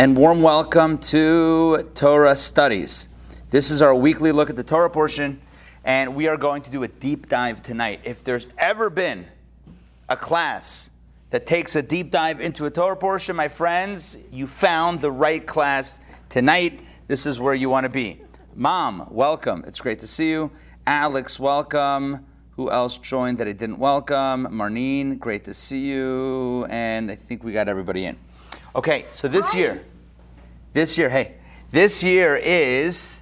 And warm welcome to Torah Studies. This is our weekly look at the Torah portion, and we are going to do a deep dive tonight. If there's ever been a class that takes a deep dive into a Torah portion, my friends, you found the right class tonight. This is where you want to be. Mom, welcome. It's great to see you. Alex, welcome. Who else joined that I didn't welcome? Marnine, great to see you. And I think we got everybody in. Okay, so this year, this year, hey, this year is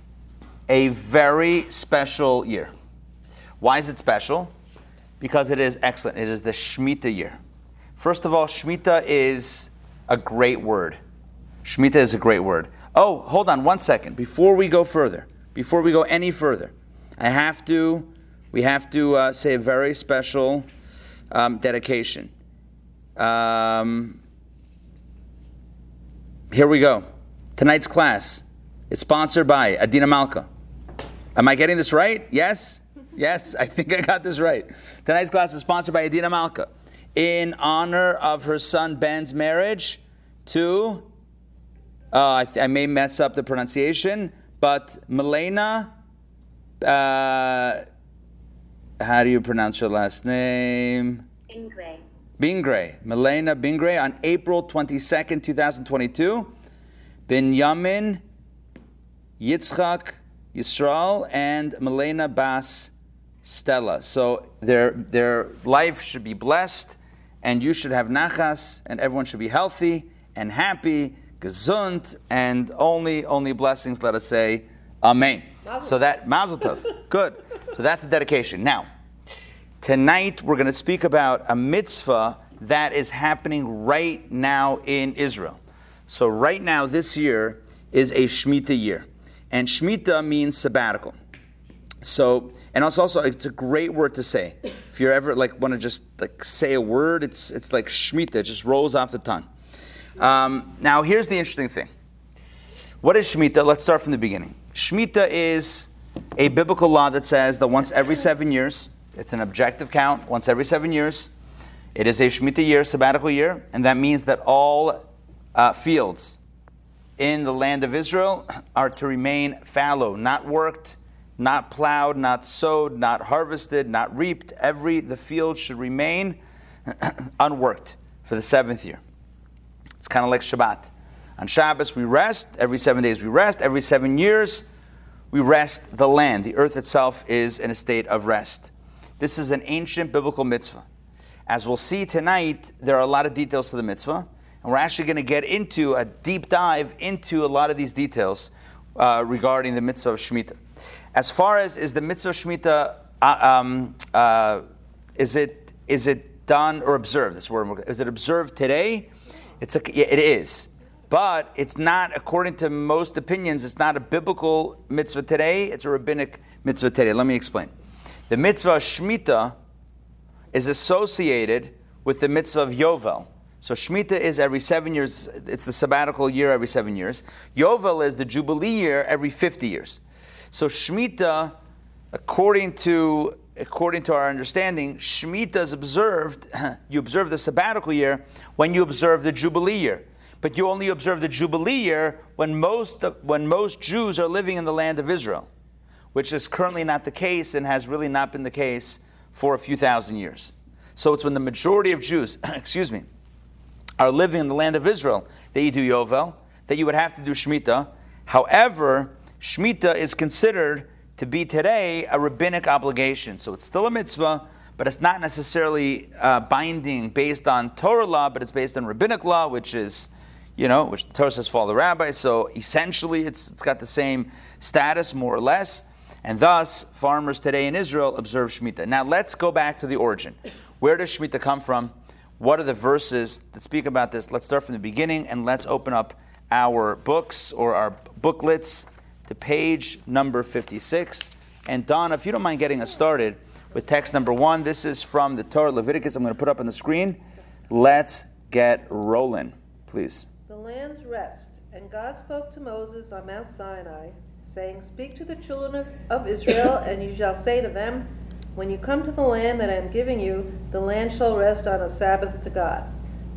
a very special year. Why is it special? Because it is excellent. It is the Shemitah year. First of all, Shemitah is a great word. Shemitah is a great word. Oh, hold on one second. Before we go further, before we go any further, I have to, we have to uh, say a very special um, dedication. Um, here we go. Tonight's class is sponsored by Adina Malka. Am I getting this right? Yes? Yes, I think I got this right. Tonight's class is sponsored by Adina Malka in honor of her son Ben's marriage to, uh, I, th- I, may mess up the pronunciation, but Milena, uh, how do you pronounce her last name? Bingray. Bingray. Milena Bingray on April 22nd, 2022. Binyamin, Yitzchak, Yisrael, and Milena Bas Stella. So their, their life should be blessed, and you should have nachas, and everyone should be healthy and happy, gesund, and only, only blessings, let us say, Amen. So that, Mazel Tov. Good. So that's a dedication. Now, tonight we're going to speak about a mitzvah that is happening right now in Israel. So right now, this year is a Shemitah year. And Shemitah means sabbatical. So, and also, also, it's a great word to say. If you're ever like want to just like say a word, it's it's like Shemitah, it just rolls off the tongue. Um, now, here's the interesting thing. What is Shemitah? Let's start from the beginning. Shemitah is a biblical law that says that once every seven years, it's an objective count, once every seven years, it is a Shemitah year, sabbatical year, and that means that all uh, fields in the land of Israel are to remain fallow, not worked, not plowed, not sowed, not harvested, not reaped. Every the field should remain unworked for the seventh year. It's kind of like Shabbat. On Shabbos we rest. Every seven days we rest. Every seven years we rest the land. The earth itself is in a state of rest. This is an ancient biblical mitzvah. As we'll see tonight, there are a lot of details to the mitzvah. And we're actually going to get into a deep dive into a lot of these details uh, regarding the mitzvah of Shemitah. As far as is the mitzvah of Shemitah, uh, um, uh, is, it, is it done or observed? This word is it observed today? It's a, yeah, it is. But it's not, according to most opinions, it's not a biblical mitzvah today, it's a rabbinic mitzvah today. Let me explain. The mitzvah of Shemitah is associated with the mitzvah of Yovel. So Shemitah is every seven years, it's the sabbatical year every seven years. Yovel is the Jubilee year every 50 years. So Shemitah, according to, according to our understanding, Shemitah is observed, you observe the sabbatical year when you observe the Jubilee year. But you only observe the Jubilee year when most, when most Jews are living in the land of Israel, which is currently not the case and has really not been the case for a few thousand years. So it's when the majority of Jews, excuse me, are living in the land of Israel that you do Yovel, that you would have to do Shemitah. However, Shemitah is considered to be today a rabbinic obligation. So it's still a mitzvah, but it's not necessarily uh, binding based on Torah law, but it's based on rabbinic law, which is, you know, which the Torah says follow the rabbi. So essentially, it's, it's got the same status, more or less. And thus, farmers today in Israel observe Shemitah. Now let's go back to the origin. Where does Shemitah come from? What are the verses that speak about this? Let's start from the beginning and let's open up our books or our booklets to page number 56. And Don, if you don't mind getting us started with text number one, this is from the Torah Leviticus. I'm going to put up on the screen. Let's get rolling, please. The land's rest. And God spoke to Moses on Mount Sinai, saying, Speak to the children of, of Israel, and you shall say to them, When you come to the land that I am giving you, the land shall rest on a Sabbath to God.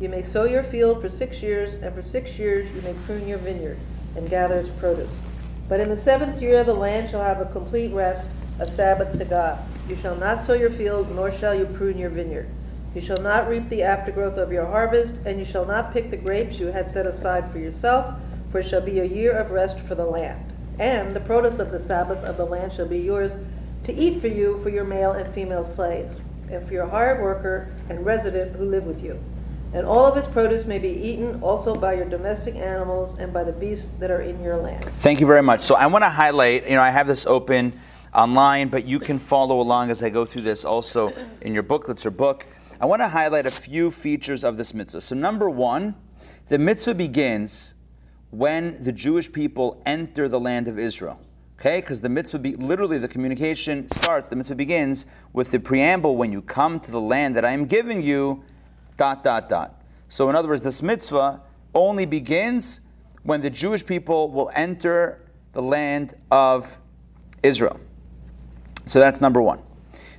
You may sow your field for six years, and for six years you may prune your vineyard and gather its produce. But in the seventh year the land shall have a complete rest, a Sabbath to God. You shall not sow your field, nor shall you prune your vineyard. You shall not reap the aftergrowth of your harvest, and you shall not pick the grapes you had set aside for yourself, for it shall be a year of rest for the land. And the produce of the Sabbath of the land shall be yours to eat for you, for your male and female slaves, and for your hired worker and resident who live with you. And all of its produce may be eaten also by your domestic animals and by the beasts that are in your land. Thank you very much. So I want to highlight, you know, I have this open online, but you can follow along as I go through this also in your booklets or book. I want to highlight a few features of this mitzvah. So, number one, the mitzvah begins when the Jewish people enter the land of Israel. Okay, because the mitzvah, be, literally, the communication starts, the mitzvah begins with the preamble when you come to the land that I am giving you, dot, dot, dot. So, in other words, this mitzvah only begins when the Jewish people will enter the land of Israel. So, that's number one.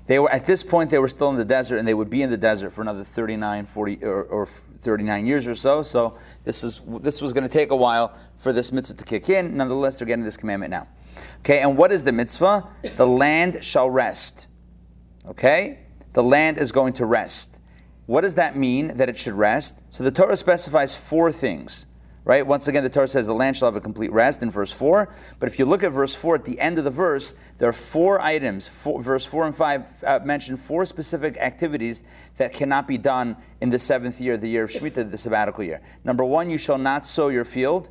They were at this point they were still in the desert and they would be in the desert for another 39 40 or, or 39 years or so. So this is this was going to take a while for this mitzvah to kick in. Nonetheless, they're getting this commandment now. Okay, and what is the mitzvah? The land shall rest. Okay? The land is going to rest. What does that mean that it should rest? So the Torah specifies four things right? Once again, the Torah says the land shall have a complete rest in verse 4. But if you look at verse 4, at the end of the verse, there are four items. Four, verse 4 and 5 uh, mention four specific activities that cannot be done in the seventh year, the year of Shemitah, the sabbatical year. Number one, you shall not sow your field,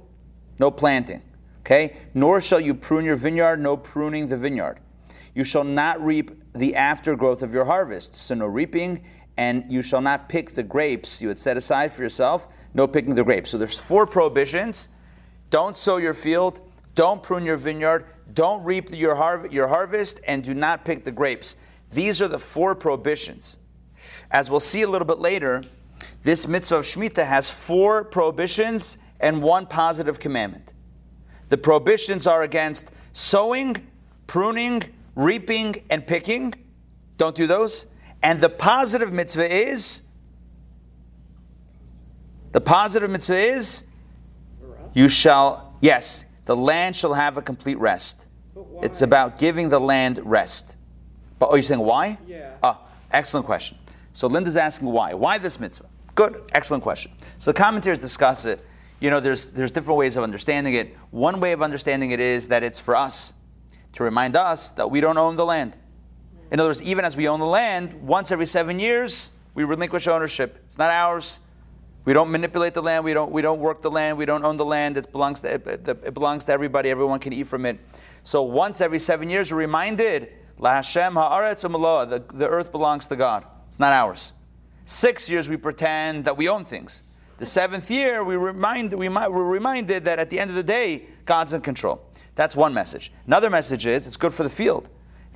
no planting. Okay? Nor shall you prune your vineyard, no pruning the vineyard. You shall not reap the aftergrowth of your harvest, so no reaping, and you shall not pick the grapes you had set aside for yourself no picking the grapes. So there's four prohibitions. Don't sow your field, don't prune your vineyard, don't reap your, har- your harvest, and do not pick the grapes. These are the four prohibitions. As we'll see a little bit later, this mitzvah of Shemitah has four prohibitions and one positive commandment. The prohibitions are against sowing, pruning, reaping, and picking. Don't do those. And the positive mitzvah is the positive mitzvah is you shall, yes, the land shall have a complete rest. It's about giving the land rest. But are you saying why? Yeah. Ah, excellent question. So Linda's asking why. Why this mitzvah? Good, excellent question. So the commentators discuss it. You know, there's there's different ways of understanding it. One way of understanding it is that it's for us to remind us that we don't own the land. In other words, even as we own the land, once every seven years, we relinquish ownership. It's not ours. We don't manipulate the land. We don't, we don't work the land. We don't own the land. It belongs, to, it, belongs to everybody. Everyone can eat from it. So once every seven years, we're reminded, La Hashem ha'aretz the, the earth belongs to God. It's not ours. Six years, we pretend that we own things. The seventh year, we remind, we, we're reminded that at the end of the day, God's in control. That's one message. Another message is it's good for the field.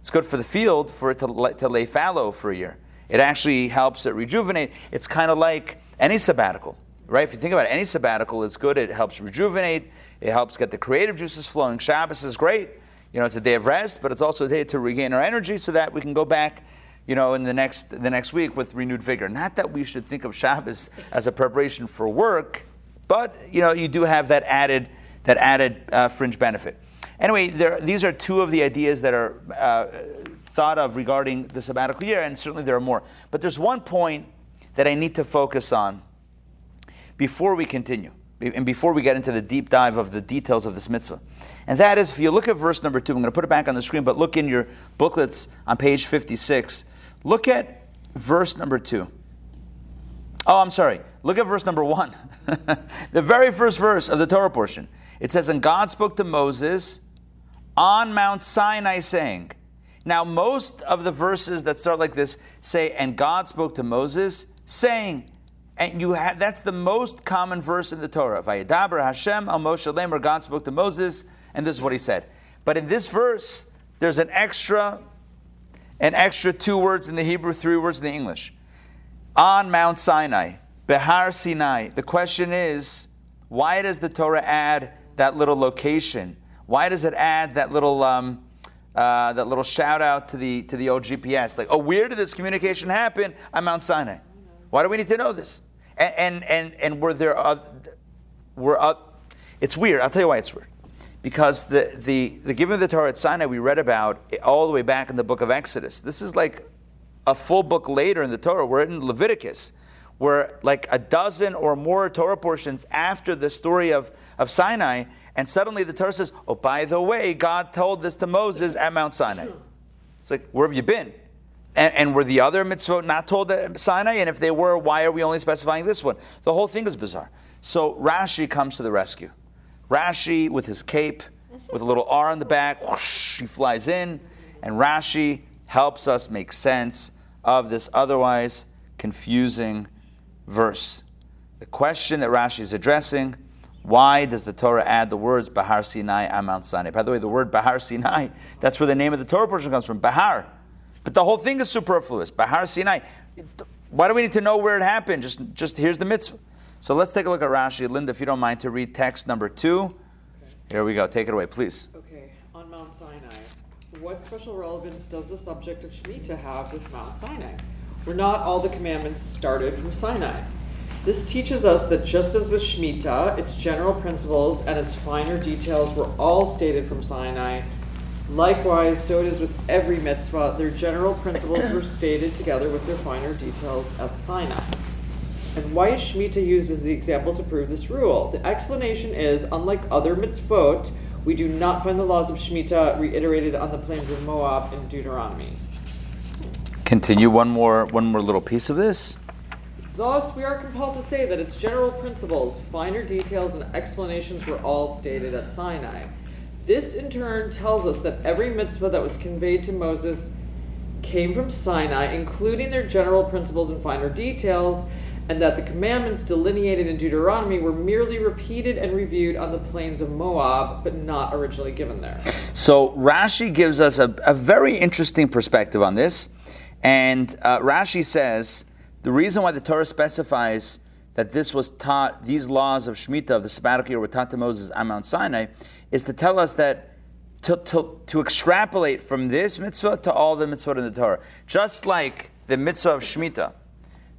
It's good for the field for it to, to lay fallow for a year. It actually helps it rejuvenate. It's kind of like any sabbatical, right? If you think about it, any sabbatical is good. It helps rejuvenate. It helps get the creative juices flowing. Shabbos is great. You know, it's a day of rest, but it's also a day to regain our energy so that we can go back, you know, in the next the next week with renewed vigor. Not that we should think of Shabbos as a preparation for work, but you know, you do have that added that added uh, fringe benefit. Anyway, there, these are two of the ideas that are uh, thought of regarding the sabbatical year, and certainly there are more. But there's one point that I need to focus on before we continue and before we get into the deep dive of the details of this mitzvah. And that is, if you look at verse number two, I'm going to put it back on the screen, but look in your booklets on page 56. Look at verse number two. Oh, I'm sorry. Look at verse number one. the very first verse of the Torah portion. It says, And God spoke to Moses on Mount Sinai, saying, Now, most of the verses that start like this say, And God spoke to Moses saying. And you have, that's the most common verse in the Torah. Vayedaber Hashem al Moshe Lemer, God spoke to Moses, and this is what he said. But in this verse, there's an extra, an extra two words in the Hebrew, three words in the English. On Mount Sinai, Behar Sinai. The question is, why does the Torah add that little location? Why does it add that little um, uh, that little shout out to the to the old GPS? Like, oh, where did this communication happen? On Mount Sinai. Why do we need to know this? And and and, and were there other, were uh, it's weird. I'll tell you why it's weird. Because the, the, the giving of the Torah at Sinai we read about all the way back in the book of Exodus. This is like a full book later in the Torah. We're in Leviticus were like a dozen or more Torah portions after the story of, of Sinai, and suddenly the Torah says, Oh, by the way, God told this to Moses at Mount Sinai. It's like, where have you been? And, and were the other mitzvot not told at Sinai? And if they were, why are we only specifying this one? The whole thing is bizarre. So Rashi comes to the rescue. Rashi, with his cape, with a little R on the back, whoosh, he flies in, and Rashi helps us make sense of this otherwise confusing verse. The question that Rashi is addressing why does the Torah add the words Behar Sinai on Mount Sinai? By the way, the word Behar Sinai, that's where the name of the Torah portion comes from, Behar. But the whole thing is superfluous. Behar Sinai. Why do we need to know where it happened? Just, just here's the mitzvah. So let's take a look at Rashi. Linda, if you don't mind to read text number two. Okay. Here we go. Take it away, please. Okay. On Mount Sinai, what special relevance does the subject of Shemitah have with Mount Sinai? Were not all the commandments started from Sinai? This teaches us that just as with Shemitah, its general principles and its finer details were all stated from Sinai, likewise, so it is with every mitzvah. Their general principles were stated together with their finer details at Sinai. And why is Shemitah used as the example to prove this rule? The explanation is unlike other mitzvot, we do not find the laws of Shemitah reiterated on the plains of Moab in Deuteronomy. Continue one more one more little piece of this. Thus, we are compelled to say that its general principles, finer details, and explanations were all stated at Sinai. This, in turn, tells us that every mitzvah that was conveyed to Moses came from Sinai, including their general principles and finer details, and that the commandments delineated in Deuteronomy were merely repeated and reviewed on the plains of Moab, but not originally given there. So Rashi gives us a, a very interesting perspective on this. And uh, Rashi says the reason why the Torah specifies that this was taught, these laws of Shemitah, of the sabbatical year, were taught to Moses on Mount Sinai, is to tell us that to, to, to extrapolate from this mitzvah to all the mitzvot in the Torah. Just like the mitzvah of Shemitah,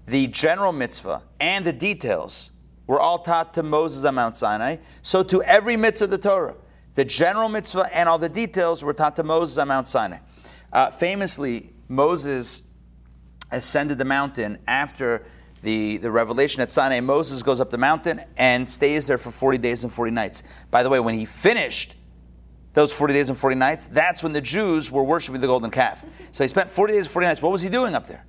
the general mitzvah and the details were all taught to Moses on Mount Sinai, so to every mitzvah of the Torah, the general mitzvah and all the details were taught to Moses on Mount Sinai. Uh, famously, Moses ascended the mountain after the, the revelation at Sinai. Moses goes up the mountain and stays there for 40 days and 40 nights. By the way, when he finished those 40 days and 40 nights, that's when the Jews were worshiping the golden calf. So he spent 40 days and 40 nights. What was he doing up there?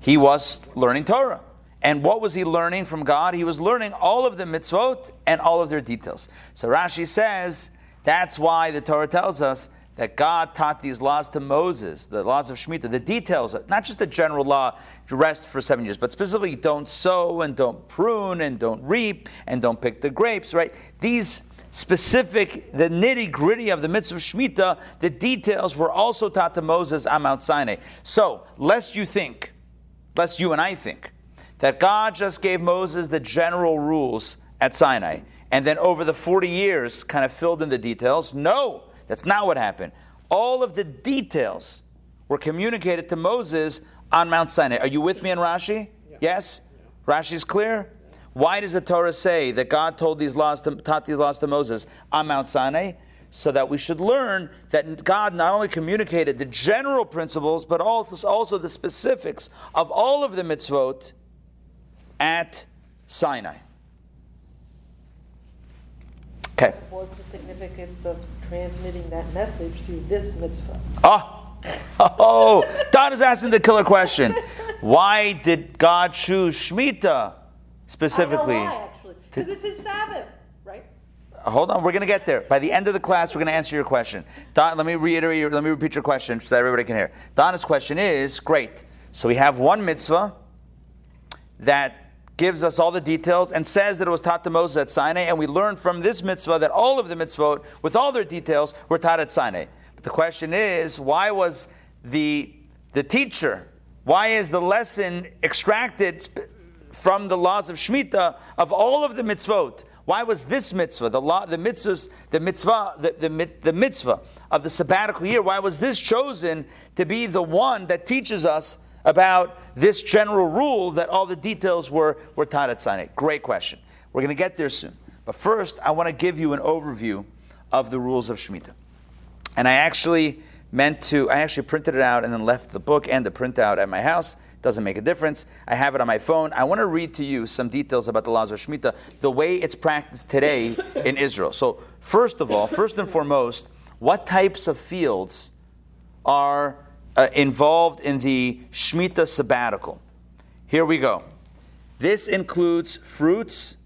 He was learning Torah. And what was he learning from God? He was learning all of the mitzvot and all of their details. So Rashi says that's why the Torah tells us that God taught these laws to Moses, the laws of Shemitah, the details, not just the general law, rest for seven years, but specifically don't sow and don't prune and don't reap and don't pick the grapes, right? These specific, the nitty gritty of the mitzvah of Shemitah, the details were also taught to Moses on Mount Sinai. So, lest you think, lest you and I think, that God just gave Moses the general rules at Sinai and then over the 40 years kind of filled in the details. No! That's not what happened. All of the details were communicated to Moses on Mount Sinai. Are you with me in Rashi? Yeah. Yes? Yeah. Rashi's clear? Why does the Torah say that God told these laws to, taught these laws to Moses on Mount Sinai? So that we should learn that God not only communicated the general principles, but also the specifics of all of the mitzvot at Sinai. Okay. What's the significance of transmitting that message through this mitzvah? Ah. Oh, Don is asking the killer question. Why did God choose Shemitah specifically? I know why, actually. Because it's his Sabbath, right? Hold on, we're going to get there. By the end of the class, we're going to answer your question. Don, let me reiterate, your, let me repeat your question so that everybody can hear. Donna's question is great. So we have one mitzvah that gives us all the details and says that it was taught to Moses at Sinai, and we learn from this mitzvah that all of the mitzvot, with all their details, were taught at Sinai. But the question is, why was the the teacher? Why is the lesson extracted from the laws of Shemitah of all of the mitzvot? Why was this mitzvah, the law, the mitzvahs, the mitzvah, the, the, the mitzvah of the sabbatical year, why was this chosen to be the one that teaches us about this general rule that all the details were, were taught at Sinai? Great question. We're going to get there soon. But first, I want to give you an overview of the rules of Shemitah. And I actually meant to, I actually printed it out and then left the book and the printout at my house doesn't make a difference. I have it on my phone. I want to read to you some details about the laws of Shemitah, the way it's practiced today in Israel. So, first of all, first and foremost, what types of fields are uh, involved in the Shemitah sabbatical? Here we go. This includes fruits,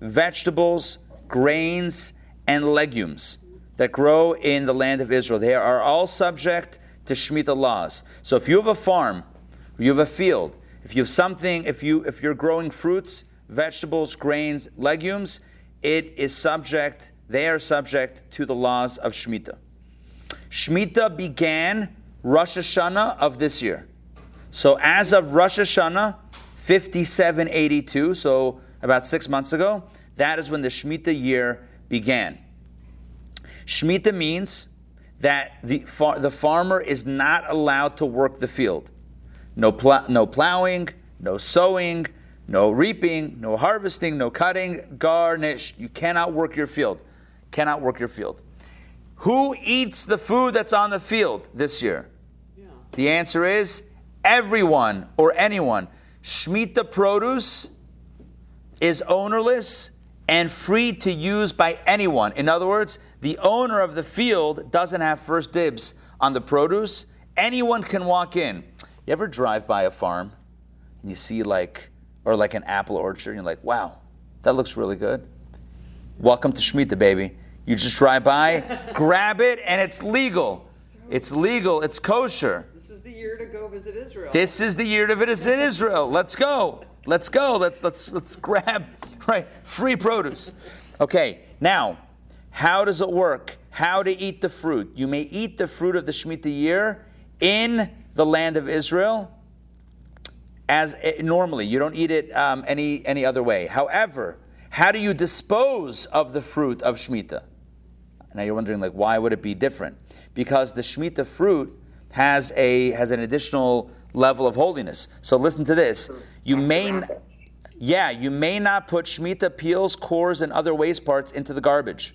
vegetables, grains, and legumes that grow in the land of Israel. They are all subject to Shemitah laws. So if you have a farm you have a field, if you have something, if you if you're growing fruits, vegetables, grains, legumes, it is subject, they are subject to the laws of Shemitah. Shemitah began Rosh Hashanah of this year. So as of Rosh Hashanah 5782, so about six months ago, that is when the Shemitah year began. Shemitah means that the, far, the farmer is not allowed to work the field. No, pl- no plowing, no sowing, no reaping, no harvesting, no cutting, garnish. You cannot work your field. Cannot work your field. Who eats the food that's on the field this year? The answer is everyone or anyone. Shemitah produce is ownerless and free to use by anyone. In other words, the owner of the field doesn't have first dibs on the produce. Anyone can walk in. You ever drive by a farm and you see like, or like an apple orchard, and you're like, wow, that looks really good. Welcome to Shemitah, baby. You just drive by, grab it, and it's legal. It's legal. It's kosher. The year to go visit Israel. This is the year to visit Israel. Let's go. Let's go. Let's let's let's grab right free produce. Okay. Now, how does it work? How to eat the fruit? You may eat the fruit of the Shemitah year in the land of Israel as it, normally. You don't eat it um, any, any other way. However, how do you dispose of the fruit of Shemitah? Now you're wondering, like, why would it be different? Because the Shemitah fruit has a has an additional level of holiness. So listen to this. You may, yeah, you may not put Shemitah peels, cores, and other waste parts into the garbage.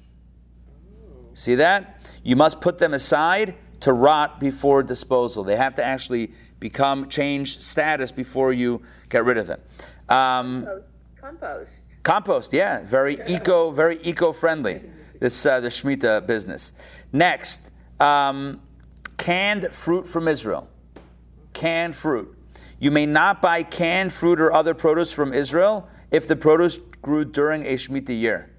See that? You must put them aside to rot before disposal. They have to actually become change status before you get rid of them. Um, compost. Compost, yeah, very eco, very eco-friendly. This uh, the Shemitah business. Next, um, canned fruit from Israel. Canned fruit. You may not buy canned fruit or other produce from Israel if the produce grew during a Shemitah year.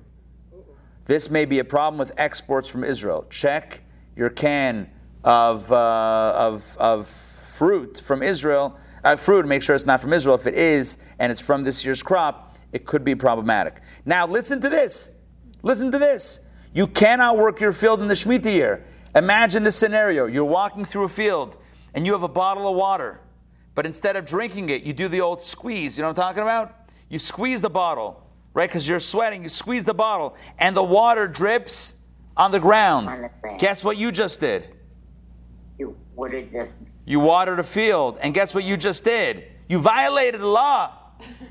This may be a problem with exports from Israel. Check your can of, uh, of, of fruit from Israel, uh, fruit, make sure it's not from Israel. If it is, and it's from this year's crop, it could be problematic. Now, listen to this. Listen to this. You cannot work your field in the Shemitah year. Imagine this scenario. You're walking through a field and you have a bottle of water, but instead of drinking it, you do the old squeeze. You know what I'm talking about? You squeeze the bottle, right? Because you're sweating. You squeeze the bottle, and the water drips on the ground. On the ground. Guess what you just did? You watered the. You watered a field, and guess what you just did? You violated the law.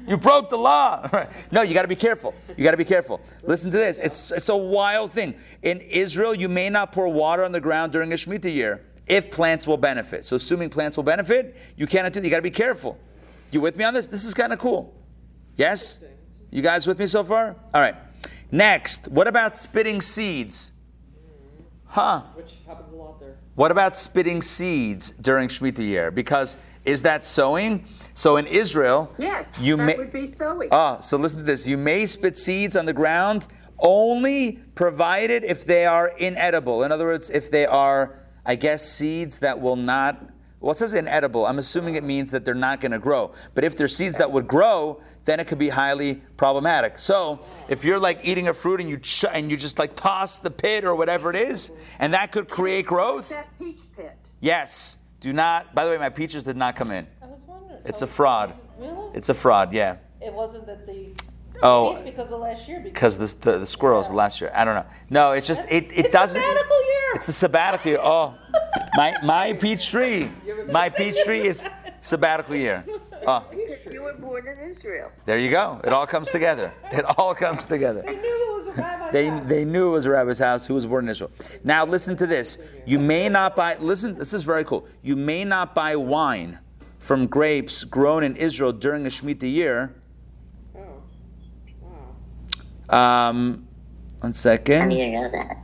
You broke the law. no, you got to be careful. You got to be careful. Listen to this. It's it's a wild thing. In Israel, you may not pour water on the ground during a Shemitah year if plants will benefit. So, assuming plants will benefit, you cannot do that. You got to be careful. You with me on this? This is kind of cool. Yes? You guys with me so far? All right. Next, what about spitting seeds? Huh? Which happens a lot there. What about spitting seeds during Shemitah year? Because is that sowing? So in Israel, yes, you that may, would be sowing. Ah, so listen to this. You may spit seeds on the ground only provided if they are inedible. In other words, if they are, I guess, seeds that will not Well, it says inedible. I'm assuming it means that they're not going to grow. But if they're seeds that would grow, then it could be highly problematic. So if you're like eating a fruit and you ch- and you just like toss the pit or whatever it is, and that could create growth, That peach pit. yes. Do not. By the way, my peaches did not come in. I was wondering. It's a oh, fraud. Really? It's a fraud. Yeah. It wasn't that the. Oh. It's because of last year. Because the, the, the squirrels Yeah. last year. I don't know. No, it's just it, it it's doesn't. sabbatical year. It's the sabbatical year. Oh, my my peach tree. My peach tree is sabbatical year. Because you were born in Israel. there you go. It all comes together. It all comes together. They knew it was a rabbi's They, house. they knew it was a rabbi's house who was born in Israel. Now listen to this. You may not buy. Listen, this is very cool. You may not buy wine from grapes grown in Israel during a Shemitah year. Oh. Wow. Um, one How second. do you know that?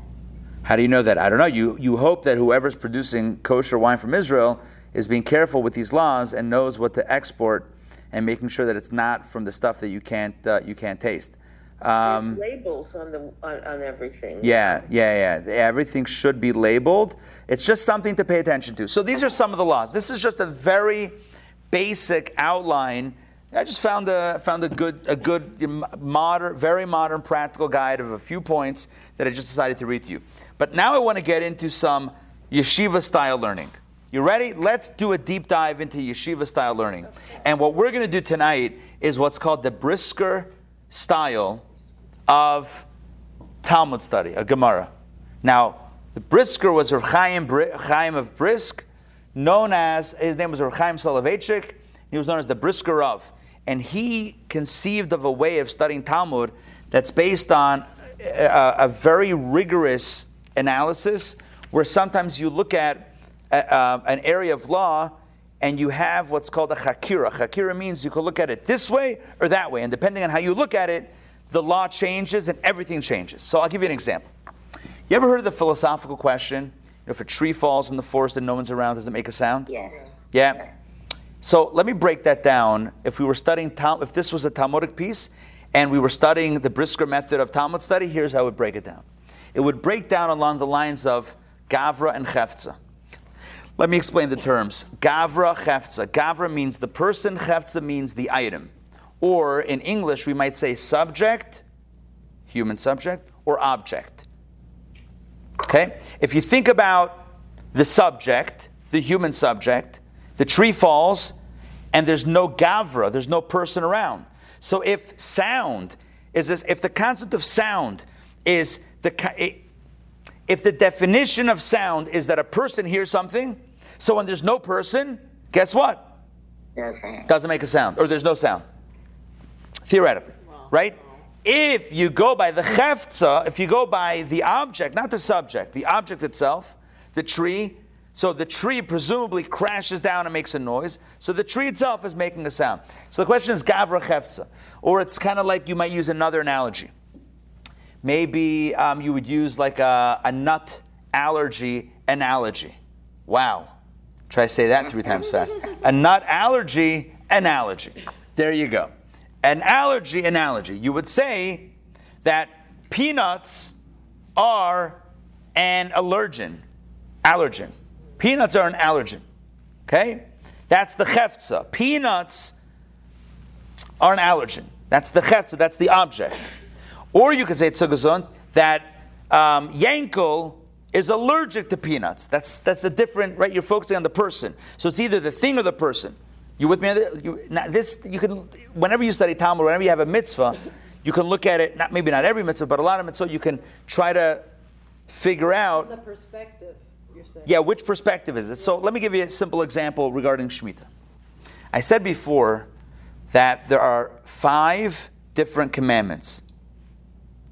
How do you know that? I don't know. You you hope that whoever's producing kosher wine from Israel is being careful with these laws and knows what to export and making sure that it's not from the stuff that you can't uh, you can't taste. Um, There's labels on the on, on everything. yeah, yeah, yeah. Everything should be labeled. It's just something to pay attention to. So these are some of the laws. This is just a very basic outline. I just found a found a good a good modern, very modern, practical guide of a few points that I just decided to read to you. But now I want to get into some yeshiva style learning. You ready? Let's do a deep dive into yeshiva style learning. And what we're going to do tonight is what's called the Brisker style of Talmud study, a Gemara. Now, the Brisker was Rav Chaim, Chaim of Brisk, known as, his name was Rav Chaim Soloveitchik. He was known as the Brisker Rov. And he conceived of a way of studying Talmud that's based on a, a very rigorous analysis where sometimes you look at uh, uh, an area of law and you have what's called a hakira. Hakira means you can look at it this way or that way, and depending on how you look at it, the law changes and everything changes. So I'll give you an example. You ever heard of the philosophical question? You know, if a tree falls in the forest and no one's around, does it make a sound? Yes. Yeah. So let me break that down. If we were studying, if this was a Talmudic piece, and we were studying the Brisker method of Talmud study, here's how I would break it down. It would break down along the lines of Gavra and Chefza. Let me explain the terms. Gavra, Chefza. Gavra means the person, Chefza means the item. Or in English, we might say subject, human subject, or object. Okay? If you think about the subject, the human subject, the tree falls, and there's no Gavra, there's no person around. So if sound is this, if the concept of sound is the if the definition of sound is that a person hears something, so when there's no person, guess what? No. Doesn't make a sound, or there's no sound. Theoretically, right? If you go by the cheftza, if you go by the object, not the subject, the object itself, the tree, so the tree presumably crashes down and makes a noise. So the tree itself is making a sound. So the question is gavra cheftza, or it's kind of like you might use another analogy. Maybe um, you would use like a, a nut allergy analogy. Wow. Try to say that three times fast. A nut allergy analogy. There you go. An allergy analogy. You would say that peanuts are an allergen. Allergen. Peanuts are an allergen. Okay? That's the cheftza. Peanuts are an allergen. That's the cheftza. That's the object. Or you could say tzugazon that um, Yankel is allergic to peanuts. That's that's a different right. You're focusing on the person, so it's either the thing or the person. You with me? You, now this you can whenever you study Talmud, whenever you have a mitzvah, you can look at it. Not maybe not every mitzvah, but a lot of mitzvah. You can try to figure out The perspective, you're saying. yeah, which perspective is it? So let me give you a simple example regarding Shemitah. I said before that there are five different commandments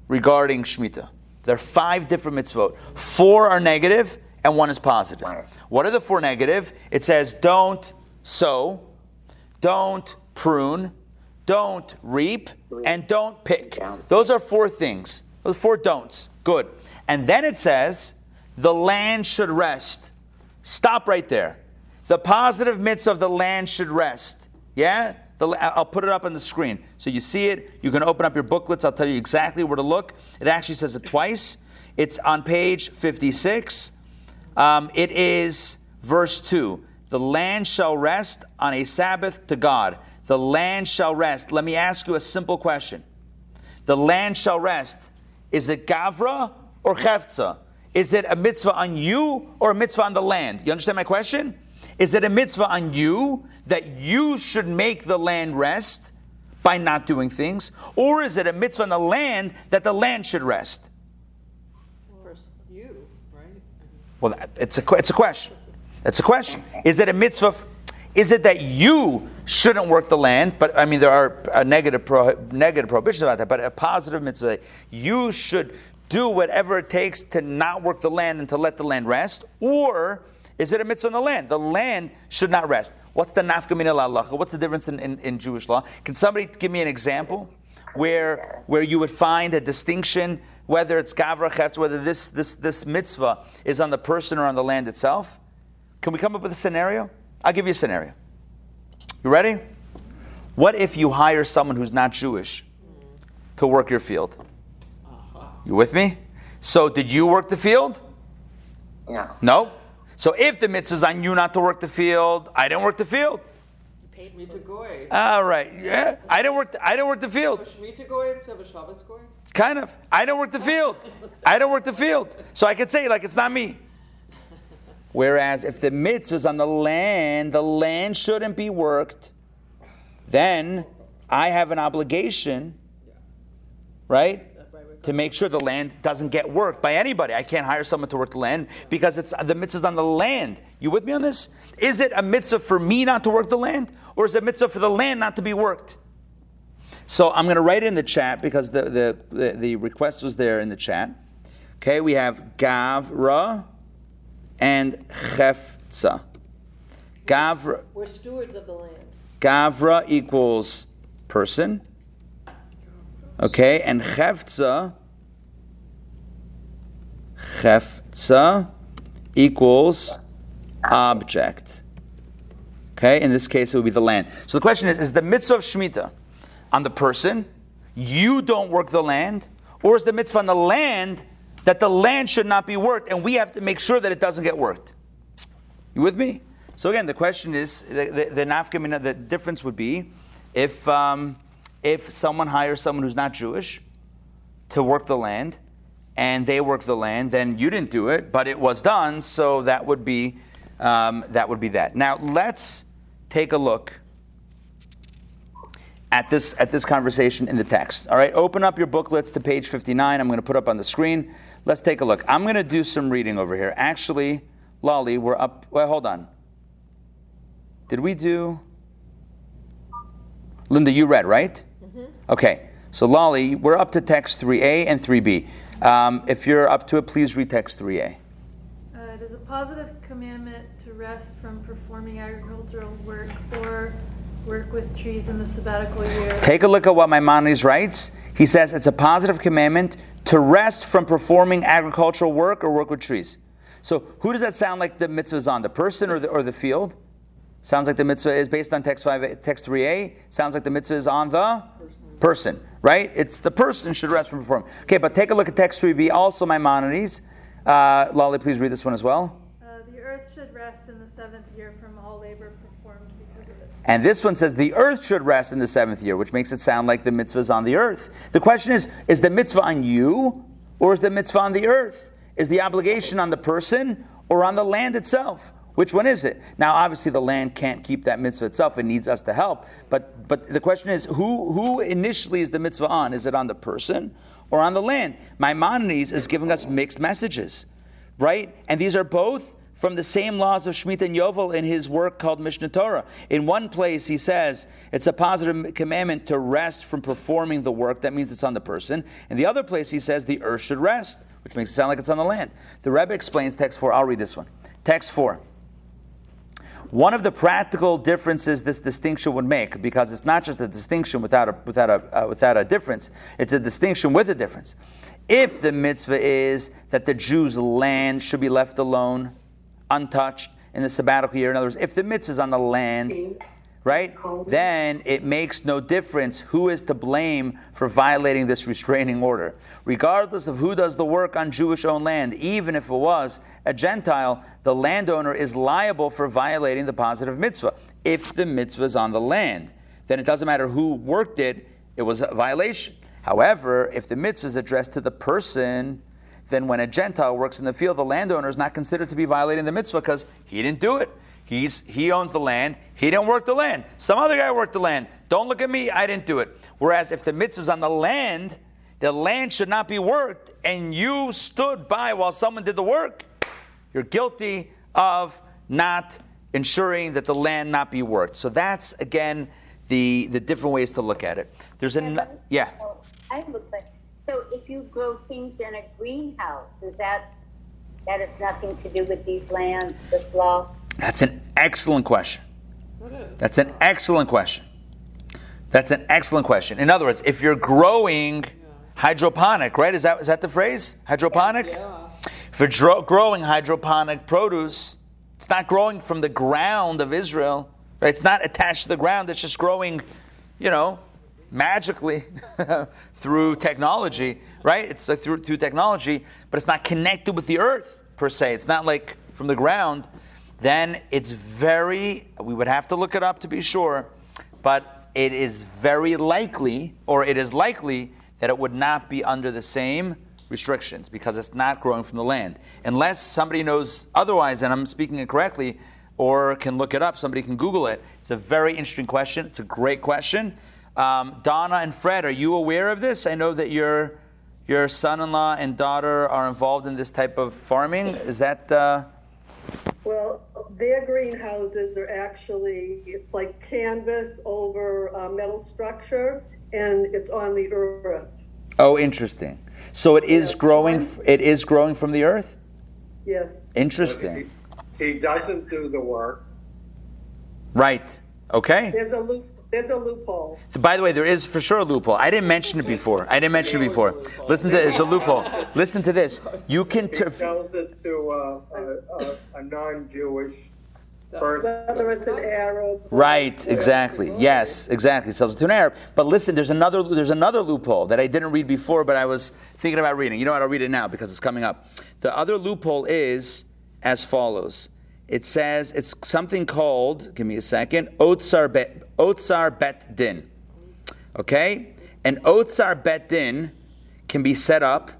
regarding Shemitah. There are five different mitzvot. Four are negative and one is positive. What are the four negative? It says don't sow, don't prune, don't reap, and don't pick. Those are four things. Those four don'ts. Good. And then it says the land should rest. Stop right there. The positive mitzvah of the land should rest. Yeah? The, I'll put it up on the screen. So you see it. You can open up your booklets. I'll tell you exactly where to look. It actually says it twice. It's on page 56. Um, it is verse 2. The land shall rest on a Sabbath to God. The land shall rest. Let me ask you a simple question. The land shall rest. Is it Gavra or Chefza? Is it a mitzvah on you or a mitzvah on the land? You understand my question? Is it a mitzvah on you that you should make the land rest by not doing things? Or is it a mitzvah on the land that the land should rest? You, right? Well, it's a, it's a question. That's a question. Is it a mitzvah? Is it that you shouldn't work the land? But I mean, there are negative, pro, negative prohibitions about that, but a positive mitzvah that you should do whatever it takes to not work the land and to let the land rest? Or is it a mitzvah on the land? The land should not rest. What's the nafkamina la'alacha? What's the difference in, in, in Jewish law? Can somebody give me an example where, where you would find a distinction, whether it's gavra chetz, whether this, this, this mitzvah is on the person or on the land itself? Can we come up with a scenario? I'll give you a scenario. You ready? What if you hire someone who's not Jewish to work your field? You with me? So, did you work the field? No. No. So, if the mitzvah is on you not to work the field, I didn't work the field. Shmita goy. All right. Yeah. I didn't work. The, I didn't work the field. Shmita goy instead of a Shabbos goy? Kind of. I don't work the field. I don't work the field. So I could say, like, it's not me. Whereas if the mitzvah is on the land, the land shouldn't be worked, then I have an obligation, right? To make sure the land doesn't get worked by anybody. I can't hire someone to work the land because it's the mitzvah's on the land. You with me on this? Is it a mitzvah for me not to work the land? Or is it a mitzvah for the land not to be worked? So I'm going to write it in the chat because the, the, the, the request was there in the chat. Okay, we have Gavra and Chefza. Gavra, We're stewards of the land. Gavra equals person. Okay, and Chefza, Chefza equals object. Okay, in this case, it would be the land. So the question is: Is the mitzvah of Shemitah on the person? You don't work the land, or is the mitzvah on the land that the land should not be worked, and we have to make sure that it doesn't get worked? You with me? So again, the question is the the, the, the difference would be if um, if someone hires someone who's not Jewish to work the land, and they work the land, then you didn't do it, but it was done, so that would be um, that would be that. Now let's take a look at this at this conversation in the text. All right, open up your booklets to page 59. I'm going to put up on the screen. Let's take a look. I'm going to do some reading over here. Actually, Lolly, we're up. Well, hold on. Did we do? Linda, you read right? Okay. So Lolly, we're up to text 3a and 3b. Um, if you're up to it, please read text 3a. Uh, it is a positive commandment to rest from performing agricultural work or work with trees in the sabbatical year. Take a look at what Maimonides writes. He says it's a positive commandment to rest from performing agricultural work or work with trees. So, who does that sound like the mitzvah is on? The person or the, or the field? Sounds like the mitzvah is based on text 5, text 3a. Sounds like the mitzvah is on the person, right? It's the person should rest from performing. Okay, but take a look at text 3b, also Maimonides. Uh, Lolly, please read this one as well. Uh, the earth should rest in the seventh year from all labor performed because of it. And this one says the earth should rest in the seventh year, which makes it sound like the mitzvah is on the earth. The question is is the mitzvah on you or is the mitzvah on the earth? Is the obligation on the person or on the land itself? Which one is it? Now, obviously, the land can't keep that mitzvah itself; it needs us to help. But, but the question is, who, who initially is the mitzvah on? Is it on the person or on the land? Maimonides is giving us mixed messages, right? And these are both from the same laws of Shemitah and Yovel in his work called Mishneh Torah. In one place, he says it's a positive commandment to rest from performing the work. That means it's on the person. In the other place, he says the earth should rest, which makes it sound like it's on the land. The Rebbe explains text four. I'll read this one. Text four. One of the practical differences this distinction would make, because it's not just a distinction without a, without a, uh, without a difference, it's a distinction with a difference. If the mitzvah is that the Jews' land should be left alone, untouched in the sabbatical year, in other words, if the mitzvah is on the land, right? Then it makes no difference who is to blame for violating this restraining order. Regardless of who does the work on Jewish owned land, even if it was a Gentile, the landowner is liable for violating the positive mitzvah if the mitzvah is on the land. Then it doesn't matter who worked it, it was a violation. However, if the mitzvah is addressed to the person, then when a Gentile works in the field, the landowner is not considered to be violating the mitzvah because he didn't do it. He's, he owns the land. He didn't work the land. Some other guy worked the land. Don't look at me. I didn't do it. Whereas if the mitzvah is on the land, the land should not be worked, and you stood by while someone did the work, you're guilty of not ensuring that the land not be worked. So that's, again, the, the different ways to look at it. There's a, yeah. Oh, I have a question. So if you grow things in a greenhouse, is that, that has nothing to do with these lands, this law? That's an excellent question. That's an excellent question. That's an excellent question. In other words, if you're growing hydroponic, right? Is that is that the phrase? Hydroponic? Yeah. If you're dro- growing hydroponic produce, it's not growing from the ground of Israel, right? It's not attached to the ground. It's just growing, you know, magically through technology, right? It's uh, through through technology, but it's not connected with the earth per se. It's not like from the ground. Then it's very. We would have to look it up to be sure, but it is very likely, or it is likely that it would not be under the same restrictions because it's not growing from the land. Unless somebody knows otherwise, and I'm speaking it correctly, or can look it up, somebody can Google it. It's a very interesting question. It's a great question. Um, Donna and Fred, are you aware of this? I know that your your son-in-law and daughter are involved in this type of farming. Is that? Uh, Well, their greenhouses are actually, it's like canvas over a metal structure and it's on the earth. oh, interesting. So it is Yeah. growing. It is growing from the earth. Yes. Interesting. He he doesn't do the work. Right. Okay. There's a loop, there's a loophole. So by the way, there is for sure a loophole. I didn't mention it before. I didn't mention it before. Listen to there's a loophole. Listen to this. You can. He Ter- sells it to uh, a, a, a non-Jewish person. Whether it's an Arab. Right, exactly. Yes, exactly. Sells it to an Arab. But listen, there's another there's another loophole that I didn't read before, but I was thinking about reading. You know what? I'll read it now because it's coming up. The other loophole is as follows. It says it's something called. Give me a second. Otsar bet Otsar bet din. Okay, And Otsar bet din can be set up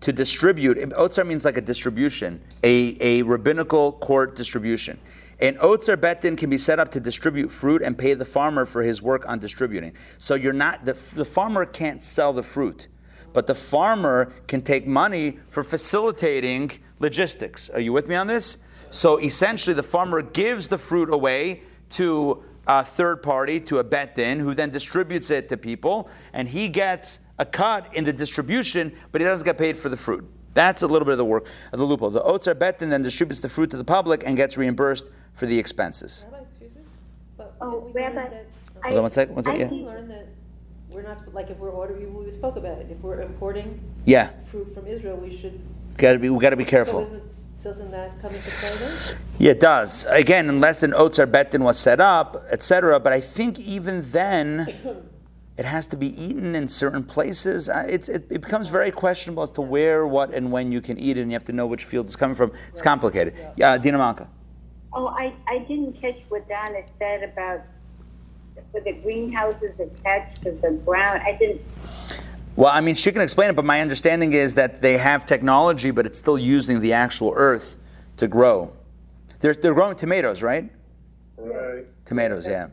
to distribute. Otsar means like a distribution, a, a rabbinical court distribution. An Otsar Bet Din can be set up to distribute fruit and pay the farmer for his work on distributing. So you're not the, the farmer can't sell the fruit, but the farmer can take money for facilitating logistics. Are you with me on this? So essentially, the farmer gives the fruit away to a third party, to a bet din, who then distributes it to people, and he gets a cut in the distribution, but he doesn't get paid for the fruit. That's a little bit of the work of the loophole. The Otsar bet din then distributes the fruit to the public and gets reimbursed for the expenses. Rabbi, excuse me? But Oh, we learn Rabbi, that- I- Hold on one sec, one sec, I yeah. We learned that we're not, like if we're ordering, we spoke about it, if we're importing Yeah, fruit from Israel, we should. gotta be, we gotta be So careful. is it, doesn't that come into play then? Yeah, it does. Again, unless an Otsar bet din was set up, etc. But I think even then, it has to be eaten in certain places. Uh, It's, it, it becomes very questionable as to where, what, and when you can eat it, and you have to know which field it's coming from. It's complicated. Yeah, Dina Malka. Oh, I, I didn't catch what Donna said about with the greenhouses attached to the ground. I didn't, Well, I mean, she can explain it, but my understanding is that they have technology, but it's still using the actual earth to grow. They're, they're growing tomatoes, right? Right. Tomatoes, yeah.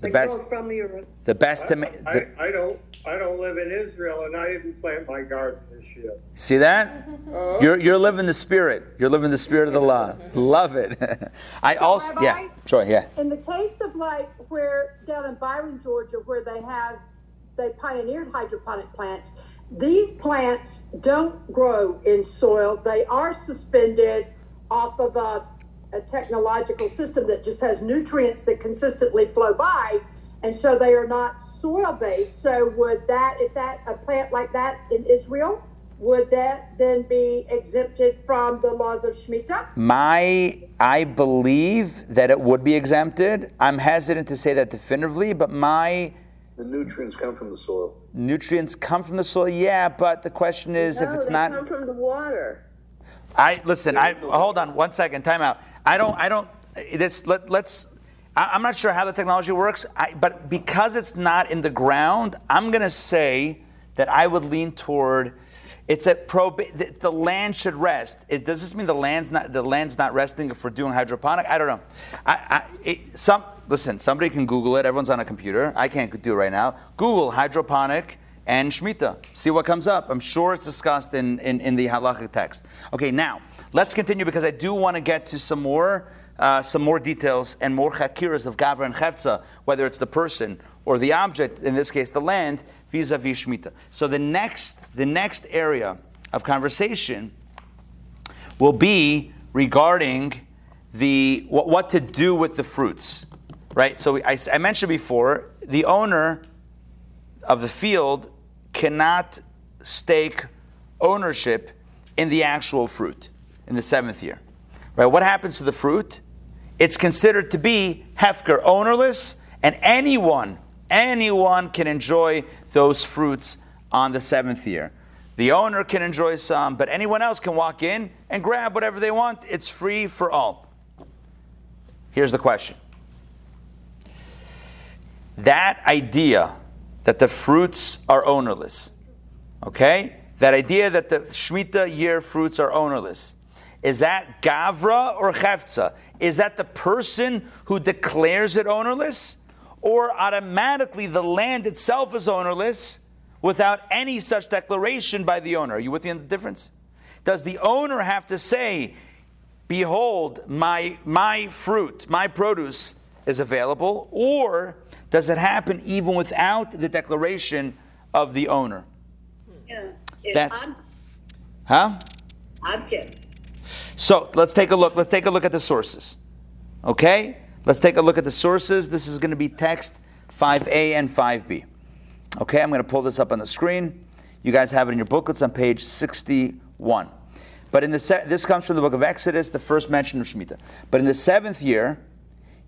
The They best, grow from the earth. the best I, tomato. I, I don't I don't live in Israel and I didn't plant my garden this year. See that? Uh-huh. You're, you're living the spirit. You're living the spirit of the law. Love it. I So, also, yeah, Rabbi? sure, yeah. In the case of like where down in Byron, Georgia, where they have they pioneered hydroponic plants, these plants don't grow in soil. They are suspended off of a, a technological system that just has nutrients that consistently flow by, and so they are not soil based. So would that if that a plant like that in Israel would that then be exempted from the laws of Shemitah? My, I believe that it would be exempted. I'm hesitant to say that definitively, but my The nutrients come from the soil. nutrients come from the soil. Yeah, but the question is if it's they not. come from the water. I listen. I hold on one second. Time out. I don't. I don't. This. Let, let's. I, I'm not sure how the technology works, I, but because it's not in the ground, I'm going to say that I would lean toward. It's a pro. The, the land should rest. Is, does this mean the land's not the land's not resting if we're doing hydroponic? I don't know. I, I, it, some listen. Somebody can Google it. Everyone's on a computer. I can't do it right now. Google hydroponic and Shemitah. See what comes up. I'm sure it's discussed in, in, in the halachic text. Okay, now let's continue because I do want to get to some more uh, some more details and more chakiras of Gavra and Chefza, whether it's the person or the object, in this case the land, vis-a-vis Shemitah. So the next the next area of conversation will be regarding the what, what to do with the fruits, right? So I, I mentioned before the owner of the field cannot stake ownership in the actual fruit in the seventh year. Right? What happens to the fruit? It's considered to be hefker, ownerless, and anyone, anyone can enjoy those fruits on the seventh year. The owner can enjoy some, but anyone else can walk in and grab whatever they want. It's free for all. Here's the question. That idea that the fruits are ownerless. Okay? That idea that the Shemitah year fruits are ownerless. Is that Gavra or Chefza? Is that the person who declares it ownerless? Or automatically the land itself is ownerless without any such declaration by the owner? Are you with me on the difference? Does the owner have to say, Behold, my, my fruit, my produce is available? Or does it happen even without the declaration of the owner? Yeah. That's- ob- Huh? Object. So let's take a look. Let's take a look at the sources. Okay? Let's take a look at the sources. This is going to be text 5a and 5b. Okay, I'm going to pull this up on the screen. You guys have it in your booklets on page 61. But in the se- this comes from the book of Exodus, the first mention of Shemitah. But in the seventh year,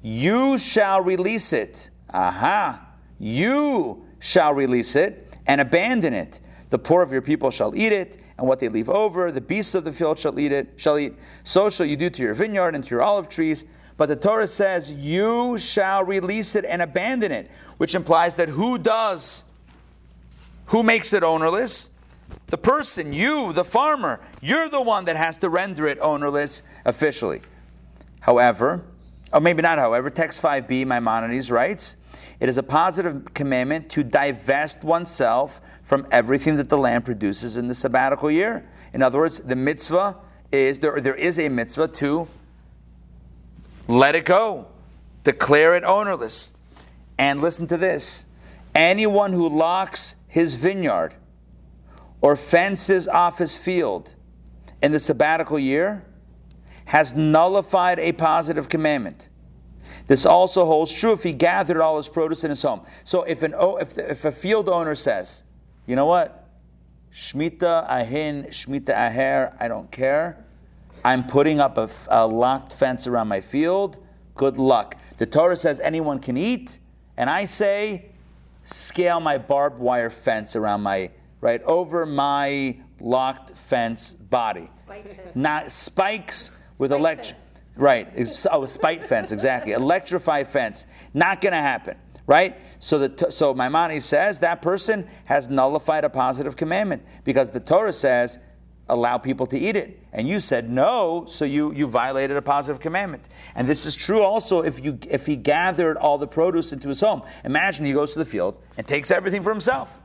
you shall release it. Aha! You shall release it and abandon it. The poor of your people shall eat it, and what they leave over, the beasts of the field shall eat it, shall eat. So shall you do to your vineyard and to your olive trees. But the Torah says, You shall release it and abandon it, which implies that who does? Who makes it ownerless? The person, you, the farmer. You're the one that has to render it ownerless officially. However, or maybe not however, text 5b, Maimonides writes, it is a positive commandment to divest oneself from everything that the land produces in the sabbatical year. In other words, the mitzvah is, there, there is a mitzvah to let it go, declare it ownerless. And listen to this anyone who locks his vineyard or fences off his field in the sabbatical year has nullified a positive commandment. This also holds true if he gathered all his produce in his home. So if an if, the, if a field owner says, you know what, shmita ahin, shmita aher, I don't care. I'm putting up a locked fence around my field. Good luck. The Torah says anyone can eat, and I say, scale my barbed wire fence around my right over my locked fence body. Not spikes with Spike electric. Right. Oh, a spite fence, exactly. Electrified fence. Not going to happen. Right? So, the, so Maimonides says that person has nullified a positive commandment because the Torah says allow people to eat it. And you said no, so you, you violated a positive commandment. And this is true also if, you, if he gathered all the produce into his home. Imagine he goes to the field and takes everything for himself.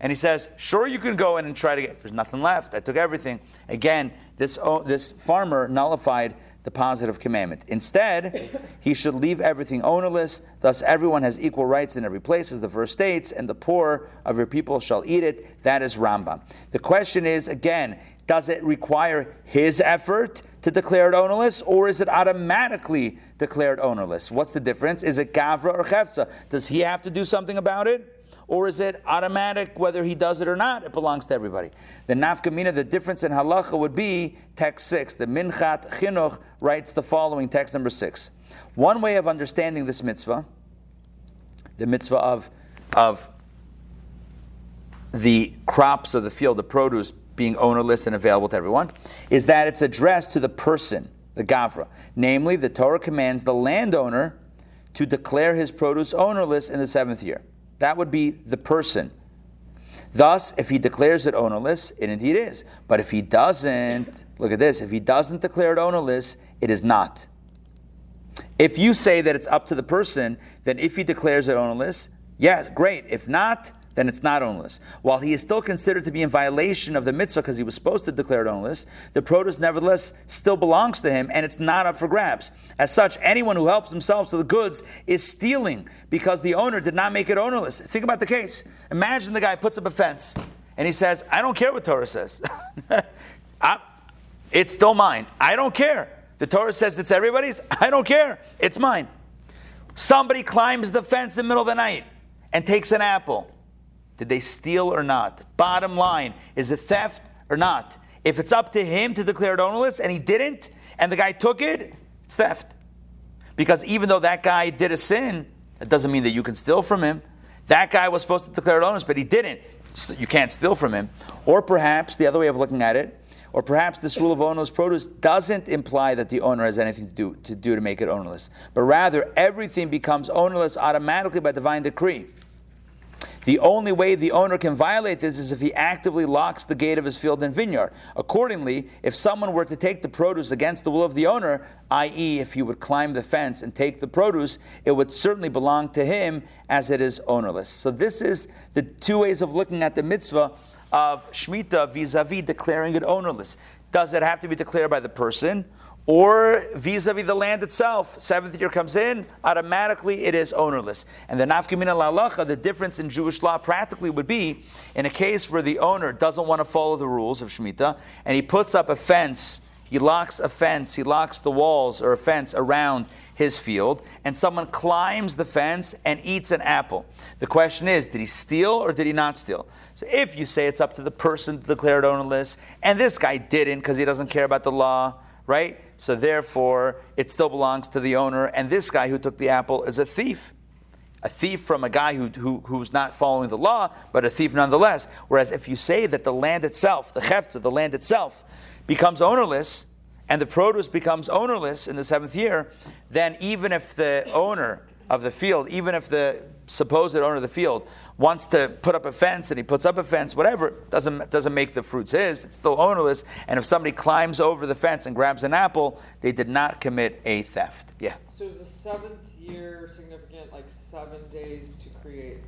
And he says, Sure, you can go in and try to get, there's nothing left. I took everything. Again, this, oh, this farmer nullified the positive commandment. Instead, he should leave everything ownerless. Thus, everyone has equal rights in every place, as the verse states, and the poor of your people shall eat it. That is Rambam. The question is, again, does it require his effort to declare it ownerless, or is it automatically declared ownerless? What's the difference? Is it Gavra or Chefza? Does he have to do something about it? Or is it automatic whether he does it or not? It belongs to everybody. The nafkamina, the difference in halacha would be text six. The Minchat Chinuch writes the following text number six. One way of understanding this mitzvah, the mitzvah of, of the crops of the field, the produce being ownerless and available to everyone, is that it's addressed to the person, the gavra. Namely, the Torah commands the landowner to declare his produce ownerless in the seventh year. That would be the person. Thus, if he declares it ownerless, it indeed is. But if he doesn't, look at this, if he doesn't declare it ownerless, it is not. If you say that it's up to the person, then if he declares it ownerless, yes, great. If not, then it's not ownerless. While he is still considered to be in violation of the mitzvah because he was supposed to declare it ownerless, the produce nevertheless still belongs to him and it's not up for grabs. As such, anyone who helps themselves to the goods is stealing because the owner did not make it ownerless. Think about the case. Imagine the guy puts up a fence and he says, I don't care what Torah says. I, ah, it's still mine. I don't care. The Torah says it's everybody's. I don't care. It's mine. Somebody climbs the fence in the middle of the night and takes an apple. Did they steal or not? Bottom line, is it theft or not? If it's up to him to declare it ownerless and he didn't, and the guy took it, it's theft. Because even though that guy did a sin, that doesn't mean that you can steal from him. That guy was supposed to declare it ownerless, but he didn't. You can't steal from him. Or perhaps the other way of looking at it, or perhaps this rule of ownerless produce doesn't imply that the owner has anything to do to do to make it ownerless, but rather everything becomes ownerless automatically by divine decree. The only way the owner can violate this is if he actively locks the gate of his field and vineyard. Accordingly, if someone were to take the produce against the will of the owner, i.e., if he would climb the fence and take the produce, it would certainly belong to him as it is ownerless. So, this is the two ways of looking at the mitzvah of Shemitah vis a vis declaring it ownerless. Does it have to be declared by the person? Or vis-a-vis the land itself. Seventh year comes in, automatically it is ownerless. And the nafkamina lalacha, the difference in Jewish law practically would be in a case where the owner doesn't want to follow the rules of Shemitah, and he puts up a fence, he locks a fence, he locks the walls or a fence around his field, and someone climbs the fence and eats an apple. The question is, did he steal or did he not steal? So if you say it's up to the person to declare it ownerless, and this guy didn't because he doesn't care about the law, right? So therefore, it still belongs to the owner. And this guy who took the apple is a thief. A thief from a guy who, who, who's not following the law, but a thief nonetheless. Whereas if you say that the land itself, the cheftza, the land itself, becomes ownerless, and the produce becomes ownerless in the seventh year, then even if the owner of the field, even if the supposed owner of the field wants to put up a fence and he puts up a fence, whatever, doesn't, doesn't make the fruits his, it's still ownerless. And if somebody climbs over the fence and grabs an apple, they did not commit a theft. Yeah. So is the seventh year significant, like seven days to create?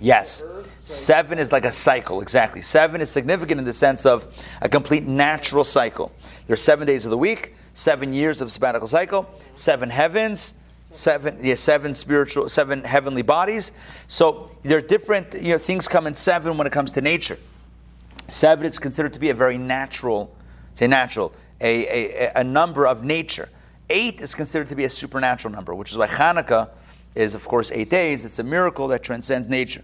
Yes. Earth? So Seven is like a cycle, exactly. Seven is significant in the sense of a complete natural cycle. There are seven days of the week, seven years of sabbatical cycle, seven heavens, seven yeah, seven spiritual seven heavenly bodies. So there are different you know things come in seven when it comes to nature. Seven is considered to be a very natural say natural a, a, a number of nature. Eight is considered to be a supernatural number which is why hanukkah is of course eight days. It's a miracle that transcends nature.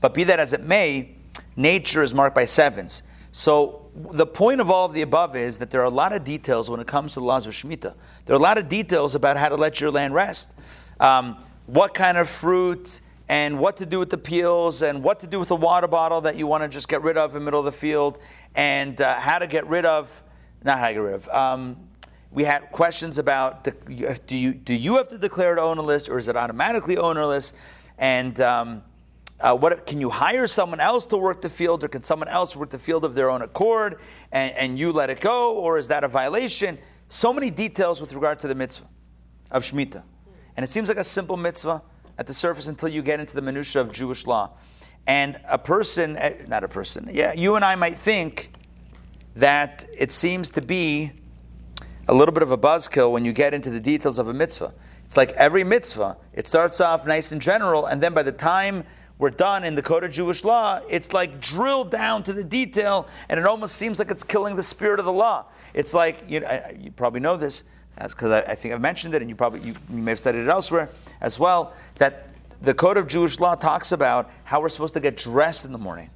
But be that as it may nature is marked by sevens. So the point of all of the above is that there are a lot of details when it comes to the laws of Shemitah. There are a lot of details about how to let your land rest. Um, what kind of fruit and what to do with the peels and what to do with the water bottle that you want to just get rid of in the middle of the field and uh, how to get rid of, not how to get rid of. Um, we had questions about the, do, you, do you have to declare it ownerless or is it automatically ownerless? And um, uh, what can you hire someone else to work the field, or can someone else work the field of their own accord, and, and you let it go, or is that a violation? So many details with regard to the mitzvah of Shemitah. And it seems like a simple mitzvah at the surface until you get into the minutiae of Jewish law. And a person, eh, not a person, yeah, you and I might think that it seems to be a little bit of a buzzkill when you get into the details of a mitzvah. It's like every mitzvah, it starts off nice and general, and then by the time we're done in the code of Jewish law, it's like drilled down to the detail, and it almost seems like it's killing the spirit of the law. It's like you, know, you probably know this, because I, I, think I've mentioned it, and you probably you, you may have studied it elsewhere as well. That the code of Jewish law talks about how we're supposed to get dressed in the morning.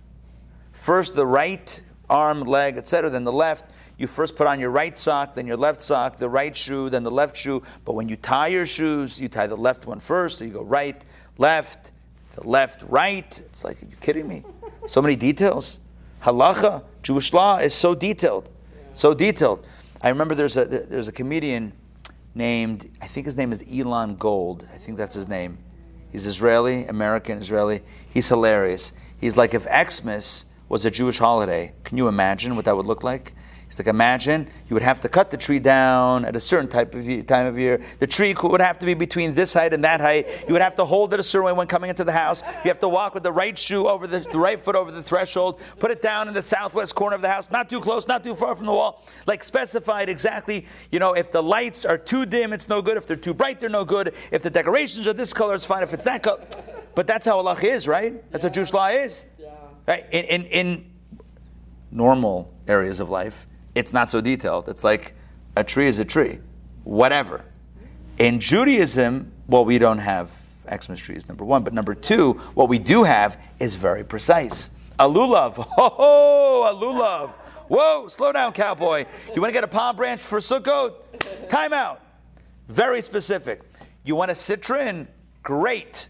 First, the right arm, leg, etc., then the left. You first put on your right sock, then your left sock, the right shoe, then the left shoe. But when you tie your shoes, you tie the left one first. So you go right, left, the left, right. It's like, are you kidding me? So many details. Halacha, Jewish law is so detailed, so detailed. I remember there's a there's a comedian named I think his name is Elon Gold. I think that's his name. He's Israeli, American, Israeli. He's hilarious. He's like if Xmas was a Jewish holiday. Can you imagine what that would look like? It's like imagine you would have to cut the tree down at a certain type of year, time of year. The tree would have to be between this height and that height. You would have to hold it a certain way when coming into the house. You have to walk with the right shoe over the, the right foot over the threshold. Put it down in the southwest corner of the house, not too close, not too far from the wall. Like specified exactly. You know, if the lights are too dim, it's no good. If they're too bright, they're no good. If the decorations are this color, it's fine. If it's that color, but that's how halacha is, right? That's what Jewish law is. Right? In, in, in normal areas of life, it's not so detailed. It's like a tree is a tree, whatever. In Judaism, well, we don't have Xmas trees, number one. But number two, what we do have is very precise. A lulav. Ho ho, a lulav. Whoa, slow down, cowboy. You want to get a palm branch for Sukkot? Time out. Very specific. You want a citron? Great.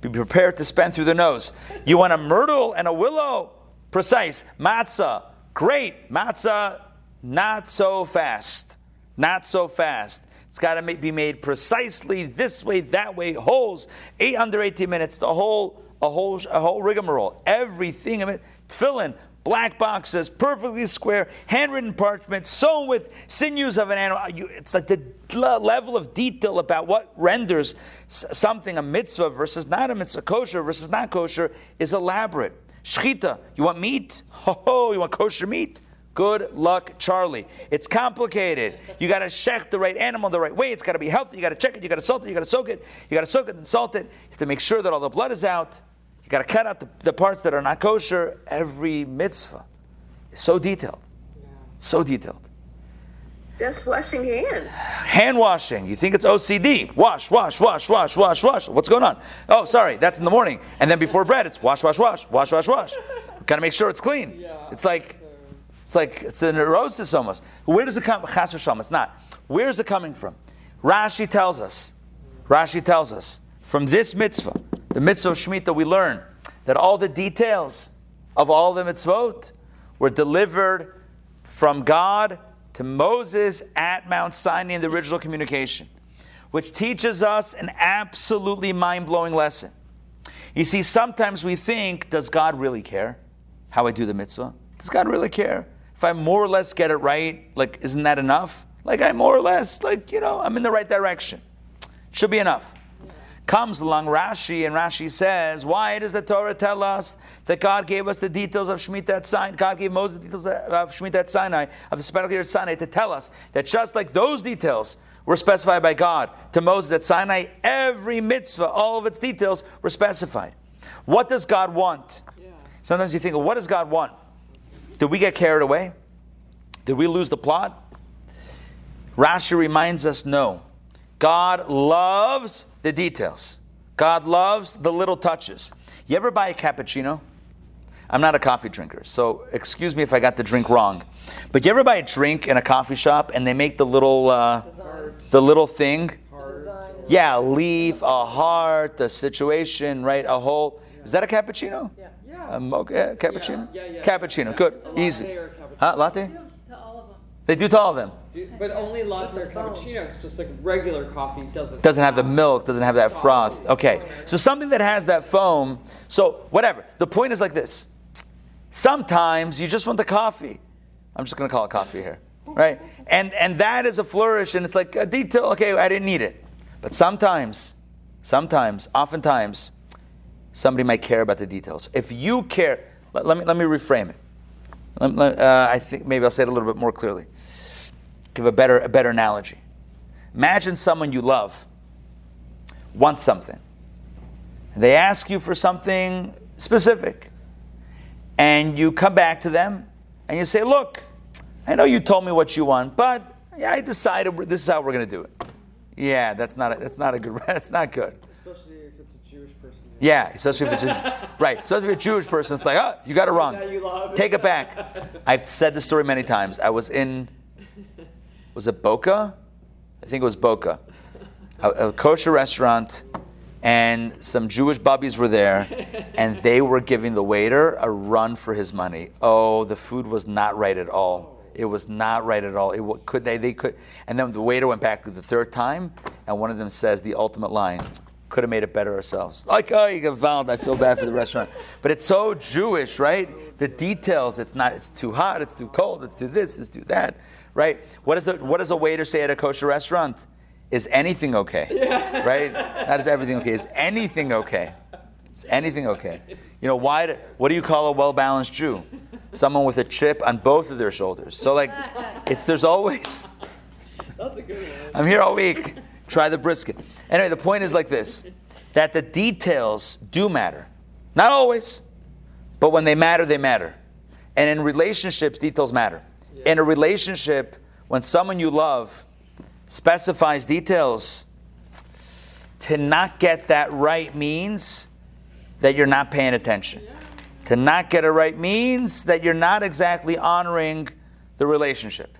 Be prepared to spend through the nose. You want a myrtle and a willow? Precise. Matzah? Great. Matzah not so fast. Not so fast. It's got to be made precisely this way, that way. Holes, eight under 18 minutes. The whole, a whole, a whole rigmarole. Everything of it. Tefillin, black boxes, perfectly square, handwritten parchment, sewn with sinews of an animal. Uh, it's like the level of detail about what renders something a mitzvah versus not a mitzvah, kosher versus not kosher, is elaborate. Shchita, you want meat? Ho, you want kosher meat? Good luck, Charlie. It's complicated. You got to check the right animal the right way. It's got to be healthy. You got to check it. You got to salt it. You got to soak it. You got to soak it and salt it. You have to make sure that all the blood is out. You got to cut out the, the, parts that are not kosher. Every mitzvah is so detailed. So detailed. Just washing hands. Hand washing. You think it's OCD. Wash, wash, wash, wash, wash, wash. What's going on? Oh, sorry, that's in the morning. And then before bread, it's wash, wash, wash, wash, wash, wash. Got to make sure it's clean. Yeah. It's like it's like it's a neurosis almost. Where does it come? Chas v'shalom. It's not. Where is it coming from? Rashi tells us. Rashi tells us from this mitzvah, the mitzvah of Shemitah, we learn that all the details of all the mitzvot were delivered from God to Moses at Mount Sinai in the original communication, which teaches us an absolutely mind blowing lesson. You see, sometimes we think, does God really care how I do the mitzvah? Does God really care? If I more or less get it right, like, isn't that enough? Like, I more or less, like, you know, I'm in the right direction. Should be enough. Comes along Rashi, and Rashi says, Why does the Torah tell us that God gave us the details of Shemitah at Sinai? God gave Moses the details of Shemitah at Sinai, of the sabbatical year at Sinai, to tell us that just like those details were specified by God to Moses at Sinai, every mitzvah, all of its details were specified. What does God want? Yeah. Sometimes you think, well, what does God want? Did we get carried away? Did we lose the plot? Rashi reminds us no. God loves the details. God loves the little touches. You ever buy a cappuccino? I'm not a coffee drinker, so excuse me if I got the drink wrong. But you ever buy a drink in a coffee shop and they make the little, uh, the little thing? Yeah, leaf, a heart, a situation, right? A whole. Is that a cappuccino? Yeah. A mocha, um, cappuccino? Yeah, yeah, yeah. Cappuccino, good, easy. or cappuccino. Huh, latte? To all of them. They do to all of them. Do- But only latte or cappuccino, because just like regular coffee doesn't. Doesn't have the milk, doesn't have that froth. Okay, so something that has that foam. So whatever. The point is like this. Sometimes you just want the coffee. I'm just going to call it coffee here, right? And and that is a flourish, and it's like a detail. Okay, I didn't need it, but sometimes, sometimes, oftentimes, somebody might care about the details. If you care, let, let me let me reframe it. Let- let- uh, I think maybe I'll say it a little bit more clearly. Give a better a better analogy. Imagine someone you love wants something. They ask you for something specific, and you come back to them and you say, "Look, I know you told me what you want, but yeah, I decided this is how we're going to do it." Yeah, that's not a, that's not a good that's not good. Especially if it's a Jewish person Yeah, especially if it's a, right. Especially if you're a Jewish person, it's like, oh, you got it wrong. That you love. Take it back. I've said this story many times. I was in, was it Boca? I think it was Boca, a, a kosher restaurant, and some Jewish bubbies were there, and they were giving the waiter a run for his money. Oh, the food was not right at all. It was not right at all. It could they they could, and then the waiter went back to the third time, and one of them says the ultimate line. Could have made it better ourselves. Like, oh, you get found. I feel bad for the restaurant. But it's so Jewish, right? The details. It's not. It's too hot. It's too cold. It's too this. It's too that. Right? What does a, what does a waiter say at a kosher restaurant? Is anything okay? Right? Not is everything okay. Is anything okay? Is anything okay? You know why? Do, what do you call a well balanced Jew? Someone with a chip on both of their shoulders. So like, it's there's always. That's a good one. I'm here all week. Try the brisket. Anyway, the point is like this that the details do matter. Not always, but when they matter, they matter. And in relationships, details matter. In a relationship, when someone you love specifies details, to not get that right means that you're not paying attention. To not get it right means that you're not exactly honoring the relationship.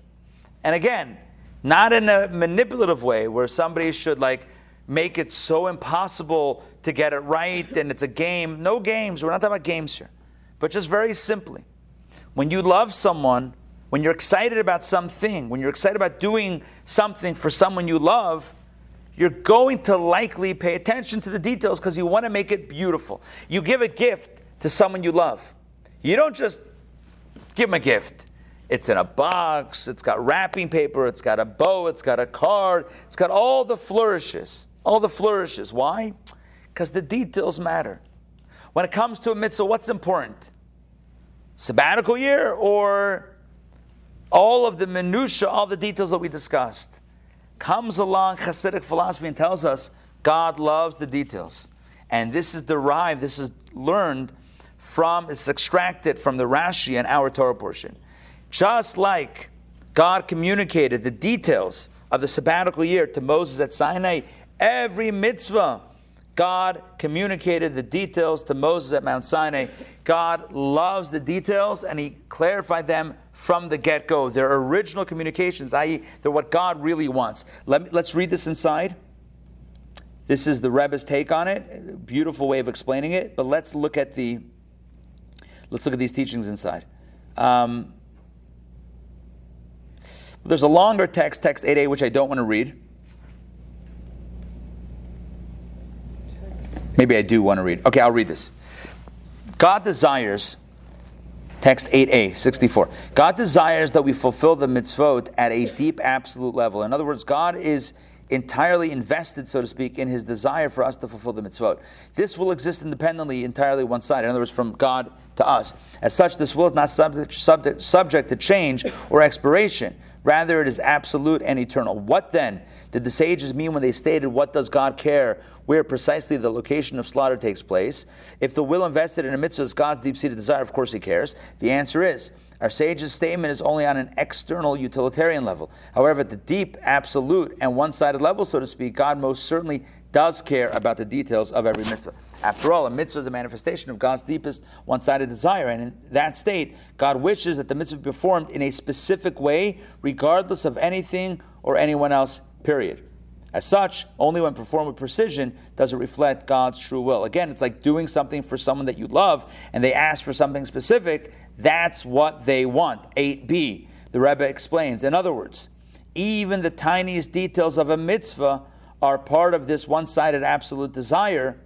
And again, not in a manipulative way where somebody should like make it so impossible to get it right and it's a game. No games. We're not talking about games here. But just very simply, when you love someone, when you're excited about something, when you're excited about doing something for someone you love, you're going to likely pay attention to the details because you want to make it beautiful. You give a gift to someone you love. You don't just give them a gift. It's in a box, it's got wrapping paper, it's got a bow, it's got a card, it's got all the flourishes. All the flourishes. Why? Because the details matter. When it comes to a mitzvah, what's important? Sabbatical year or all of the minutiae, all the details that we discussed? Comes along Hasidic philosophy and tells us God loves the details. And this is derived, this is learned from, it's extracted from the Rashi and our Torah portion. Just like God communicated the details of the sabbatical year to Moses at Sinai, every mitzvah, God communicated the details to Moses at Mount Sinai. God loves the details and he clarified them from the get go. They're original communications, i.e., they're what God really wants. Let me, let's read this inside. This is the Rebbe's take on it. Beautiful way of explaining it. But let's look at the let's look at these teachings inside. Um, there's a longer text, text 8a, which I don't want to read. Maybe I do want to read. Okay, I'll read this. God desires, text 8a, 64. God desires that we fulfill the mitzvot at a deep, absolute level. In other words, God is entirely invested, so to speak, in his desire for us to fulfill the mitzvot. This will exist independently, entirely one sided. In other words, from God to us. As such, this will is not subject, subject, subject to change or expiration. Rather, it is absolute and eternal. What then did the sages mean when they stated, What does God care? Where precisely the location of slaughter takes place? If the will invested in a mitzvah is God's deep seated desire, of course he cares. The answer is our sage's statement is only on an external utilitarian level. However, at the deep, absolute, and one sided level, so to speak, God most certainly does care about the details of every mitzvah. After all, a mitzvah is a manifestation of God's deepest one sided desire, and in that state, God wishes that the mitzvah be performed in a specific way, regardless of anything or anyone else, period. As such, only when performed with precision does it reflect God's true will. Again, it's like doing something for someone that you love and they ask for something specific. That's what they want. 8b, the Rebbe explains. In other words, even the tiniest details of a mitzvah are part of this one sided absolute desire,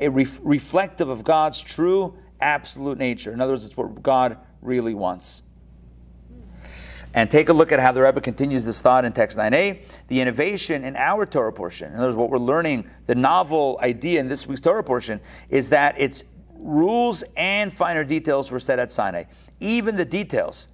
a ref- reflective of God's true absolute nature. In other words, it's what God really wants. And take a look at how the Rebbe continues this thought in text 9a. The innovation in our Torah portion, in other words, what we're learning, the novel idea in this week's Torah portion, is that its rules and finer details were set at Sinai. Even the details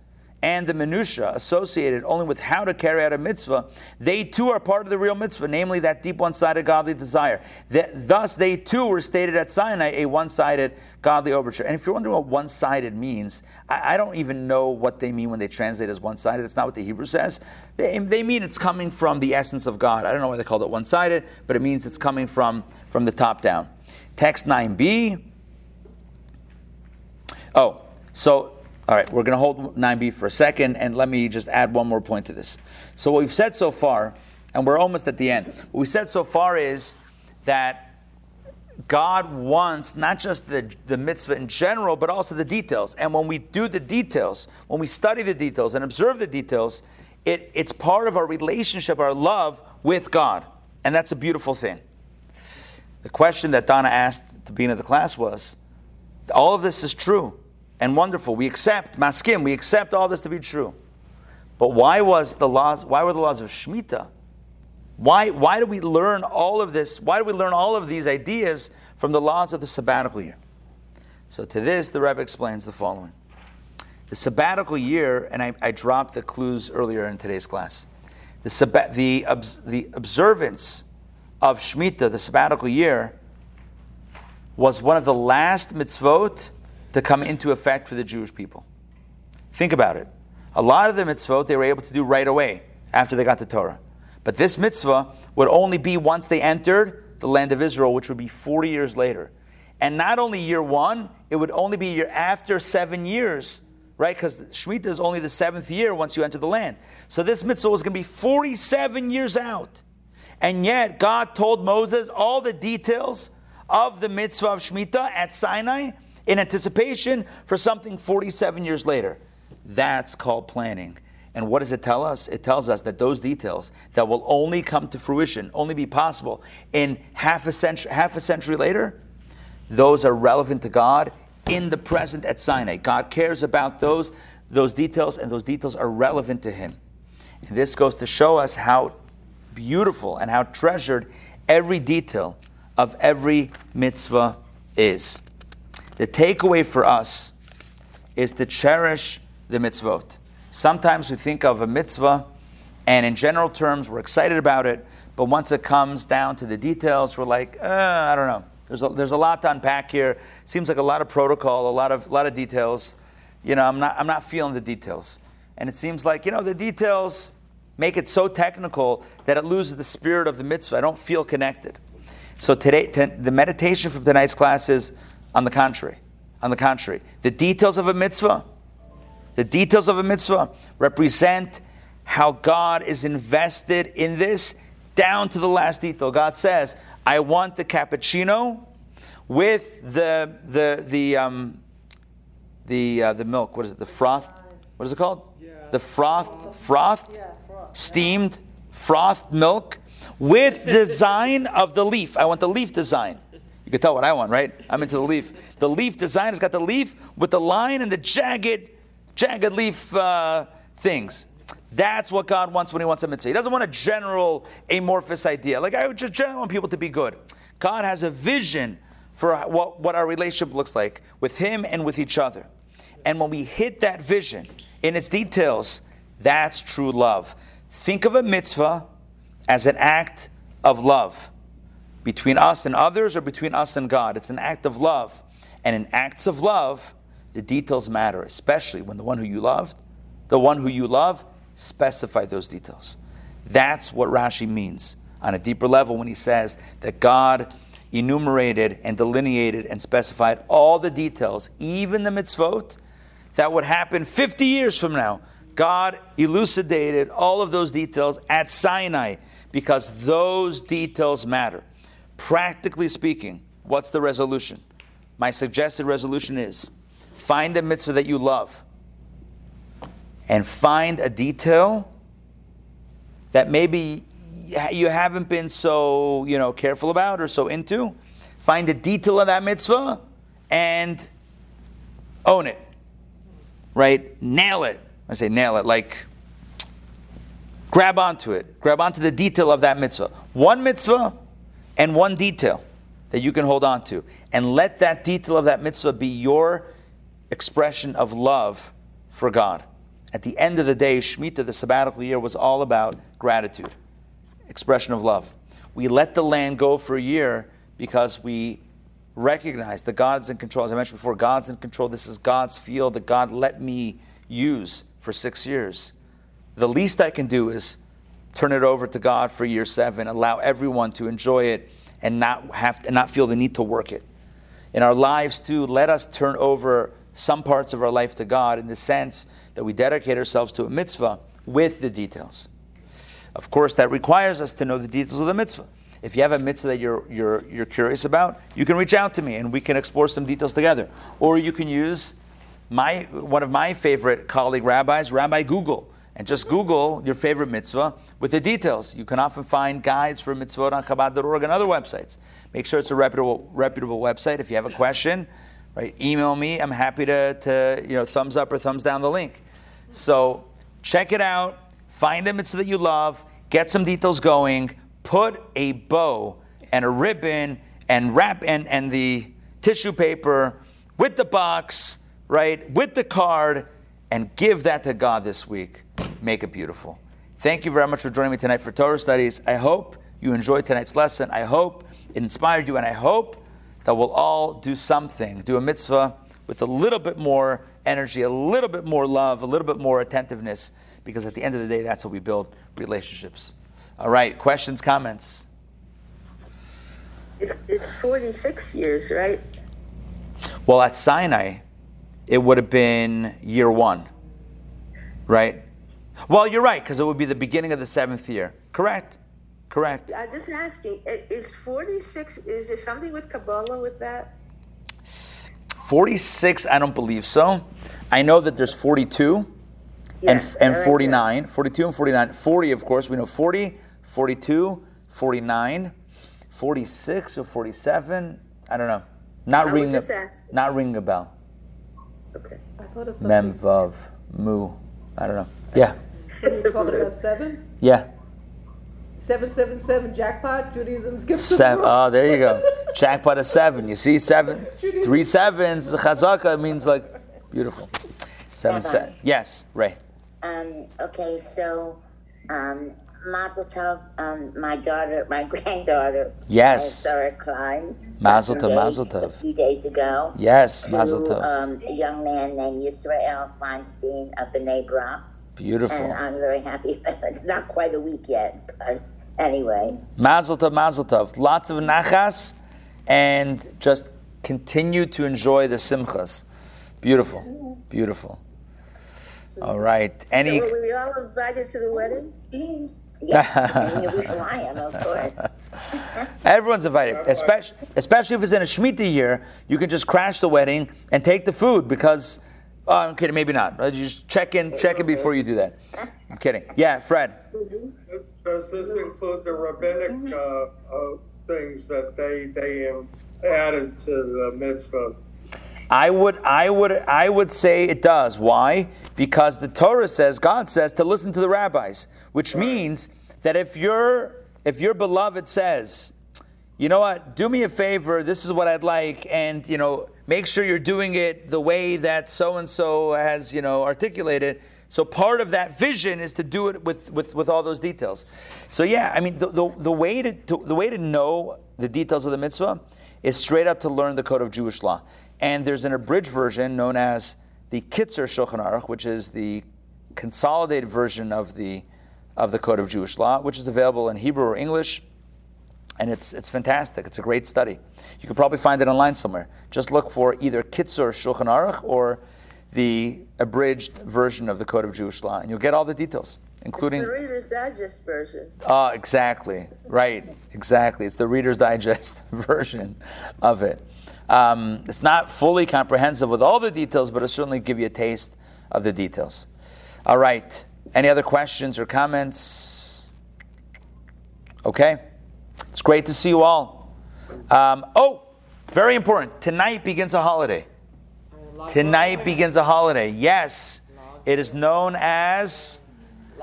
and the minutia associated only with how to carry out a mitzvah, they too are part of the real mitzvah, namely that deep one-sided godly desire. That, thus, they too were stated at Sinai a one-sided godly overture. And if you're wondering what one-sided means, I, I don't even know what they mean when they translate as one-sided. That's not what the Hebrew says. They, they mean it's coming from the essence of God. I don't know why they called it one-sided, but it means it's coming from, from the top down. Text 9b. Oh, so all right, we're going to hold 9b for a second, and let me just add one more point to this. So, what we've said so far, and we're almost at the end, what we said so far is that God wants not just the, the mitzvah in general, but also the details. And when we do the details, when we study the details and observe the details, it, it's part of our relationship, our love with God. And that's a beautiful thing. The question that Donna asked at the beginning of the class was all of this is true and wonderful. We accept maskim. We accept all this to be true. But why was the laws? Why were the laws of shmita? Why, why do we learn all of this? Why do we learn all of these ideas from the laws of the sabbatical year? So to this, the Rebbe explains the following: the sabbatical year, and I, I dropped the clues earlier in today's class. The, the, the observance of Shemitah, the sabbatical year, was one of the last mitzvot to come into effect for the Jewish people. Think about it. A lot of the mitzvot they were able to do right away after they got the Torah. But this mitzvah would only be once they entered the land of Israel, which would be 40 years later. And not only year one, it would only be year after seven years, right? Because Shemitah is only the seventh year once you enter the land. So this mitzvah was going to be 47 years out. And yet, God told Moses all the details of the mitzvah of Shemitah at Sinai in anticipation for something 47 years later. That's called planning. And what does it tell us? It tells us that those details that will only come to fruition, only be possible in half a century, half a century later, those are relevant to God in the present at Sinai. God cares about those, those details, and those details are relevant to Him. And this goes to show us how beautiful and how treasured every detail of every mitzvah is. The takeaway for us is to cherish the mitzvot. Sometimes we think of a mitzvah, and in general terms, we're excited about it, but once it comes down to the details, we're like, uh, I don't know. There's a, there's a lot to unpack here. Seems like a lot of protocol, a lot of, lot of details. You know, I'm not, I'm not feeling the details. And it seems like, you know, the details make it so technical that it loses the spirit of the mitzvah. I don't feel connected. So today, t- the meditation from tonight's class is on the contrary, on the contrary, the details of a mitzvah, the details of a mitzvah represent how God is invested in this down to the last detail. God says, "I want the cappuccino with the the the um, the uh, the milk. What is it? The froth. What is it called? Yeah. The froth frothed, yeah, froth. steamed frothed milk with design of the leaf. I want the leaf design." You can tell what I want, right? I'm into the leaf. The leaf design has got the leaf with the line and the jagged, jagged leaf uh, things. That's what God wants when He wants a mitzvah. He doesn't want a general amorphous idea. Like I just generally want people to be good. God has a vision for what, what our relationship looks like with Him and with each other. And when we hit that vision in its details, that's true love. Think of a mitzvah as an act of love between us and others or between us and God. It's an act of love. And in acts of love, the details matter, especially when the one who you loved, the one who you love, specify those details. That's what Rashi means on a deeper level when he says that God enumerated and delineated and specified all the details, even the mitzvot, that would happen 50 years from now. God elucidated all of those details at Sinai because those details matter. Practically speaking, what's the resolution? My suggested resolution is find a mitzvah that you love and find a detail that maybe you haven't been so you know careful about or so into. Find the detail of that mitzvah and own it right? Nail it. I say nail it like grab onto it. Grab onto the detail of that mitzvah. One mitzvah and one detail that you can hold on to. And let that detail of that mitzvah be your expression of love for God. At the end of the day, Shemitah, the sabbatical year, was all about gratitude, expression of love. We let the land go for a year because we recognize that God's in control. As I mentioned before, God's in control. This is God's field that God let me use for six years. The least I can do is turn it over to God for year seven, allow everyone to enjoy it and not have to, and not feel the need to work it. In our lives too, let us turn over some parts of our life to God in the sense that we dedicate ourselves to a mitzvah with the details. Of course, that requires us to know the details of the mitzvah. If you have a mitzvah that you're, you're, you're curious about, you can reach out to me and we can explore some details together. Or you can use my, one of my favorite colleague rabbis, Rabbi Google and just Google your favorite mitzvah with the details. You can often find guides for mitzvot on Chabad.org and other websites. Make sure it's a reputable, reputable website. If you have a question, right, email me. I'm happy to, to you know thumbs up or thumbs down the link. So check it out. Find the mitzvah that you love. Get some details going. Put a bow and a ribbon and wrap and, and the tissue paper with the box, right, with the card, and give that to God this week make it beautiful. Thank you very much for joining me tonight for Torah studies. I hope you enjoyed tonight's lesson. I hope it inspired you, and I hope that we'll all do something, do a mitzvah with a little bit more energy, a little bit more love, a little bit more attentiveness, because at the end of the day, that's how we build relationships. All right, questions, comments? It's, it's 46 years, right? Well, at Sinai, it would have been year one, right? Well, you're right, because it would be the beginning of the seventh year. Correct. Correct. I'm just asking, is 46, is there something with Kabbalah with that? 46, I don't believe so. I know that there's 42 and, and 49. 42 and 49. 40, of course, we know 40, 42, 49, 46 or 47. I don't know. Not ringing a, not ringing a bell. Okay. I thought it's Mem, Vav, Mu. I don't know. Yeah. What are you talking about, seven? Yeah. Seven, seven, seven, jackpot, Judaism skips Seven. Oh, there you go. Jackpot of seven. You see, seven, three sevens. Chazaka means like beautiful. Seven, seven. Yes, Ray. Um. Okay. So, um, Mazel Tov. Um, my daughter, my granddaughter. Yes. Sarah Klein. Mazel Tov. Mazel Tov. A few days ago. Yes, to, Mazel Tov. Um, a young man named Yisrael Feinstein of the Brak. Beautiful. And I'm very happy. it's not quite a week yet, but anyway. Mazel tov, mazel tov. Lots of nachas, and just continue to enjoy the simchas. Beautiful, beautiful. All right. Any? So were we all invited to the wedding? Yes, of course. Everyone's invited, especially especially if it's in a Shemitah year. You can just crash the wedding and take the food because Oh, I'm kidding. Maybe not. Just check in, check in before you do that. I'm kidding. Yeah, Fred. Does this include the rabbinic uh, uh, things that they they added to the mitzvah? I would, I would, I would say it does. Why? Because the Torah says, God says to listen to the rabbis, which means that if your if your beloved says, you know what, do me a favor, this is what I'd like, and you know, make sure you're doing it the way that so and so has, you know, articulated. So part of that vision is to do it with, with, with all those details. So yeah, I mean, the, the, the way to, to, the way to know the details of the mitzvah is straight up to learn the code of Jewish law. And there's an abridged version known as the Kitzur Shulchan Aruch, which is the consolidated version of the of the code of Jewish law, which is available in Hebrew or English and it's it's fantastic. It's a great study. You could probably find it online somewhere. Just look for either Kitzur Shulchan Aruch or the abridged version of the Code of Jewish Law, and you'll get all the details, including it's the Reader's Digest version. Oh, exactly. Right. Exactly. It's the Reader's Digest version of it. Um, it's not fully comprehensive with all the details, but it'll certainly give you a taste of the details. All right. Any other questions or comments? Okay. It's great to see you all. Um, oh, very important. Tonight begins a holiday. Tonight begins a holiday. Yes, it is known as.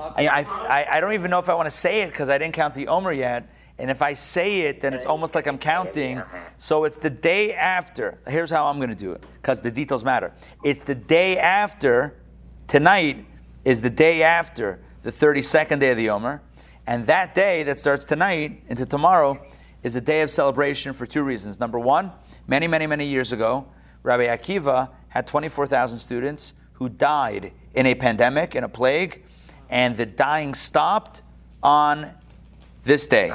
I, I, I don't even know if I want to say it because I didn't count the Omer yet. And if I say it, then it's almost like I'm counting. So it's the day after. Here's how I'm going to do it because the details matter. It's the day after tonight is the day after the 32nd day of the Omer. And that day that starts tonight into tomorrow is a day of celebration for two reasons. Number one, many, many, many years ago, Rabbi Akiva had 24,000 students who died in a pandemic, in a plague, and the dying stopped on this day,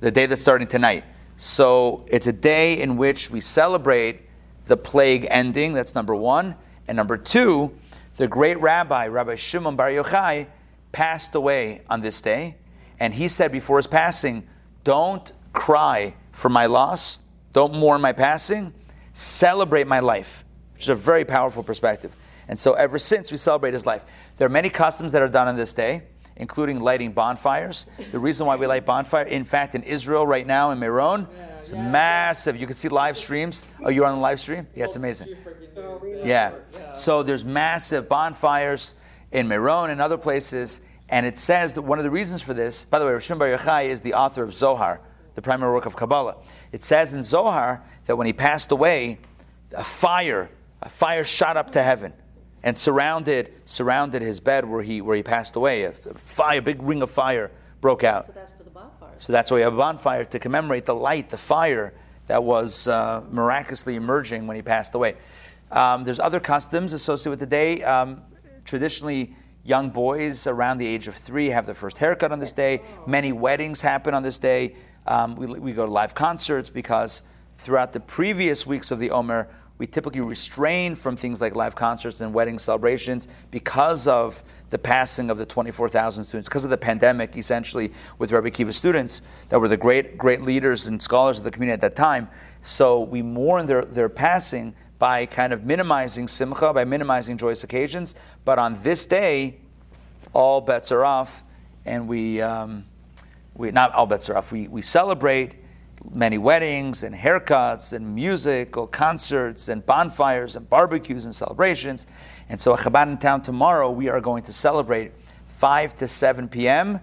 the day that's starting tonight. So it's a day in which we celebrate the plague ending, that's number one. And number two, the great rabbi, Rabbi Shimon Bar Yochai, passed away on this day. And he said before his passing, Don't cry for my loss, don't mourn my passing, celebrate my life, which is a very powerful perspective. And so ever since we celebrate his life, there are many customs that are done on this day, including lighting bonfires. The reason why we light bonfire, in fact, in Israel right now in Meron, it's massive. You can see live streams. Oh, you're on the live stream? Yeah, it's amazing. Yeah. So there's massive bonfires in Meron and other places. And it says that one of the reasons for this, by the way, Rishon Bar Yochai is the author of Zohar, the primary work of Kabbalah. It says in Zohar that when he passed away, a fire, a fire shot up to heaven and surrounded surrounded his bed where he where he passed away. A fire, a big ring of fire broke out. So that's for the bonfire. So that's why we have a bonfire to commemorate the light, the fire that was uh, miraculously emerging when he passed away. Um, there's other customs associated with the day. Um, traditionally, young boys around the age of three have their first haircut on this day. Many weddings happen on this day. Um, we, we go to live concerts because throughout the previous weeks of the Omer, we typically restrain from things like live concerts and wedding celebrations because of the passing of the 24,000 students, because of the pandemic, essentially, with Rabbi Akiva students that were the great, great leaders and scholars of the community at that time. So we mourn their, their passing by kind of minimizing simcha, by minimizing joyous occasions. But on this day, all bets are off, and we, um, we not all bets are off. We, we celebrate many weddings and haircuts and music or concerts and bonfires and barbecues and celebrations. And so at Chabad Intown tomorrow, we are going to celebrate 5 to 7 p.m.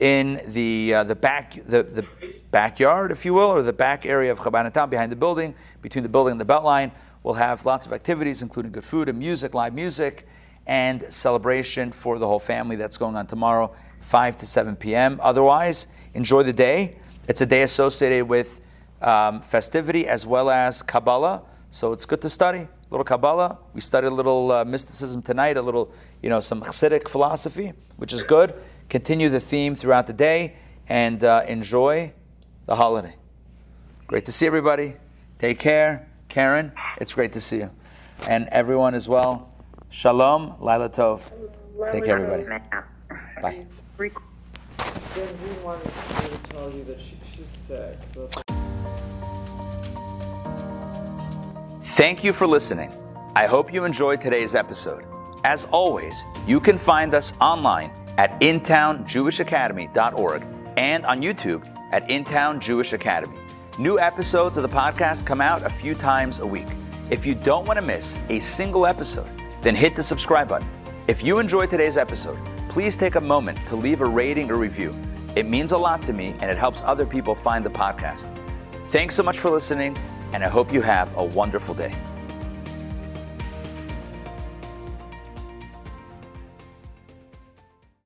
in the, uh, the, back, the, the backyard, if you will, or the back area of Chabad Intown behind the building, between the building and the Beltline. We'll have lots of activities, including good food and music, live music, and celebration for the whole family that's going on tomorrow, 5 to 7 p.m. Otherwise, enjoy the day. It's a day associated with um, festivity as well as Kabbalah. So it's good to study a little Kabbalah. We studied a little uh, mysticism tonight, a little, you know, some Hasidic philosophy, which is good. Continue the theme throughout the day and uh, enjoy the holiday. Great to see everybody. Take care. Karen, it's great to see you. And everyone as well. Shalom, Laila Tov. Take care, everybody. Bye. Thank you for listening. I hope you enjoyed today's episode. As always, you can find us online at intownjewishacademy.org and on YouTube at Intown Jewish Academy. New episodes of the podcast come out a few times a week. If you don't want to miss a single episode, then hit the subscribe button. If you enjoyed today's episode, please take a moment to leave a rating or review. It means a lot to me and it helps other people find the podcast. Thanks so much for listening, and I hope you have a wonderful day.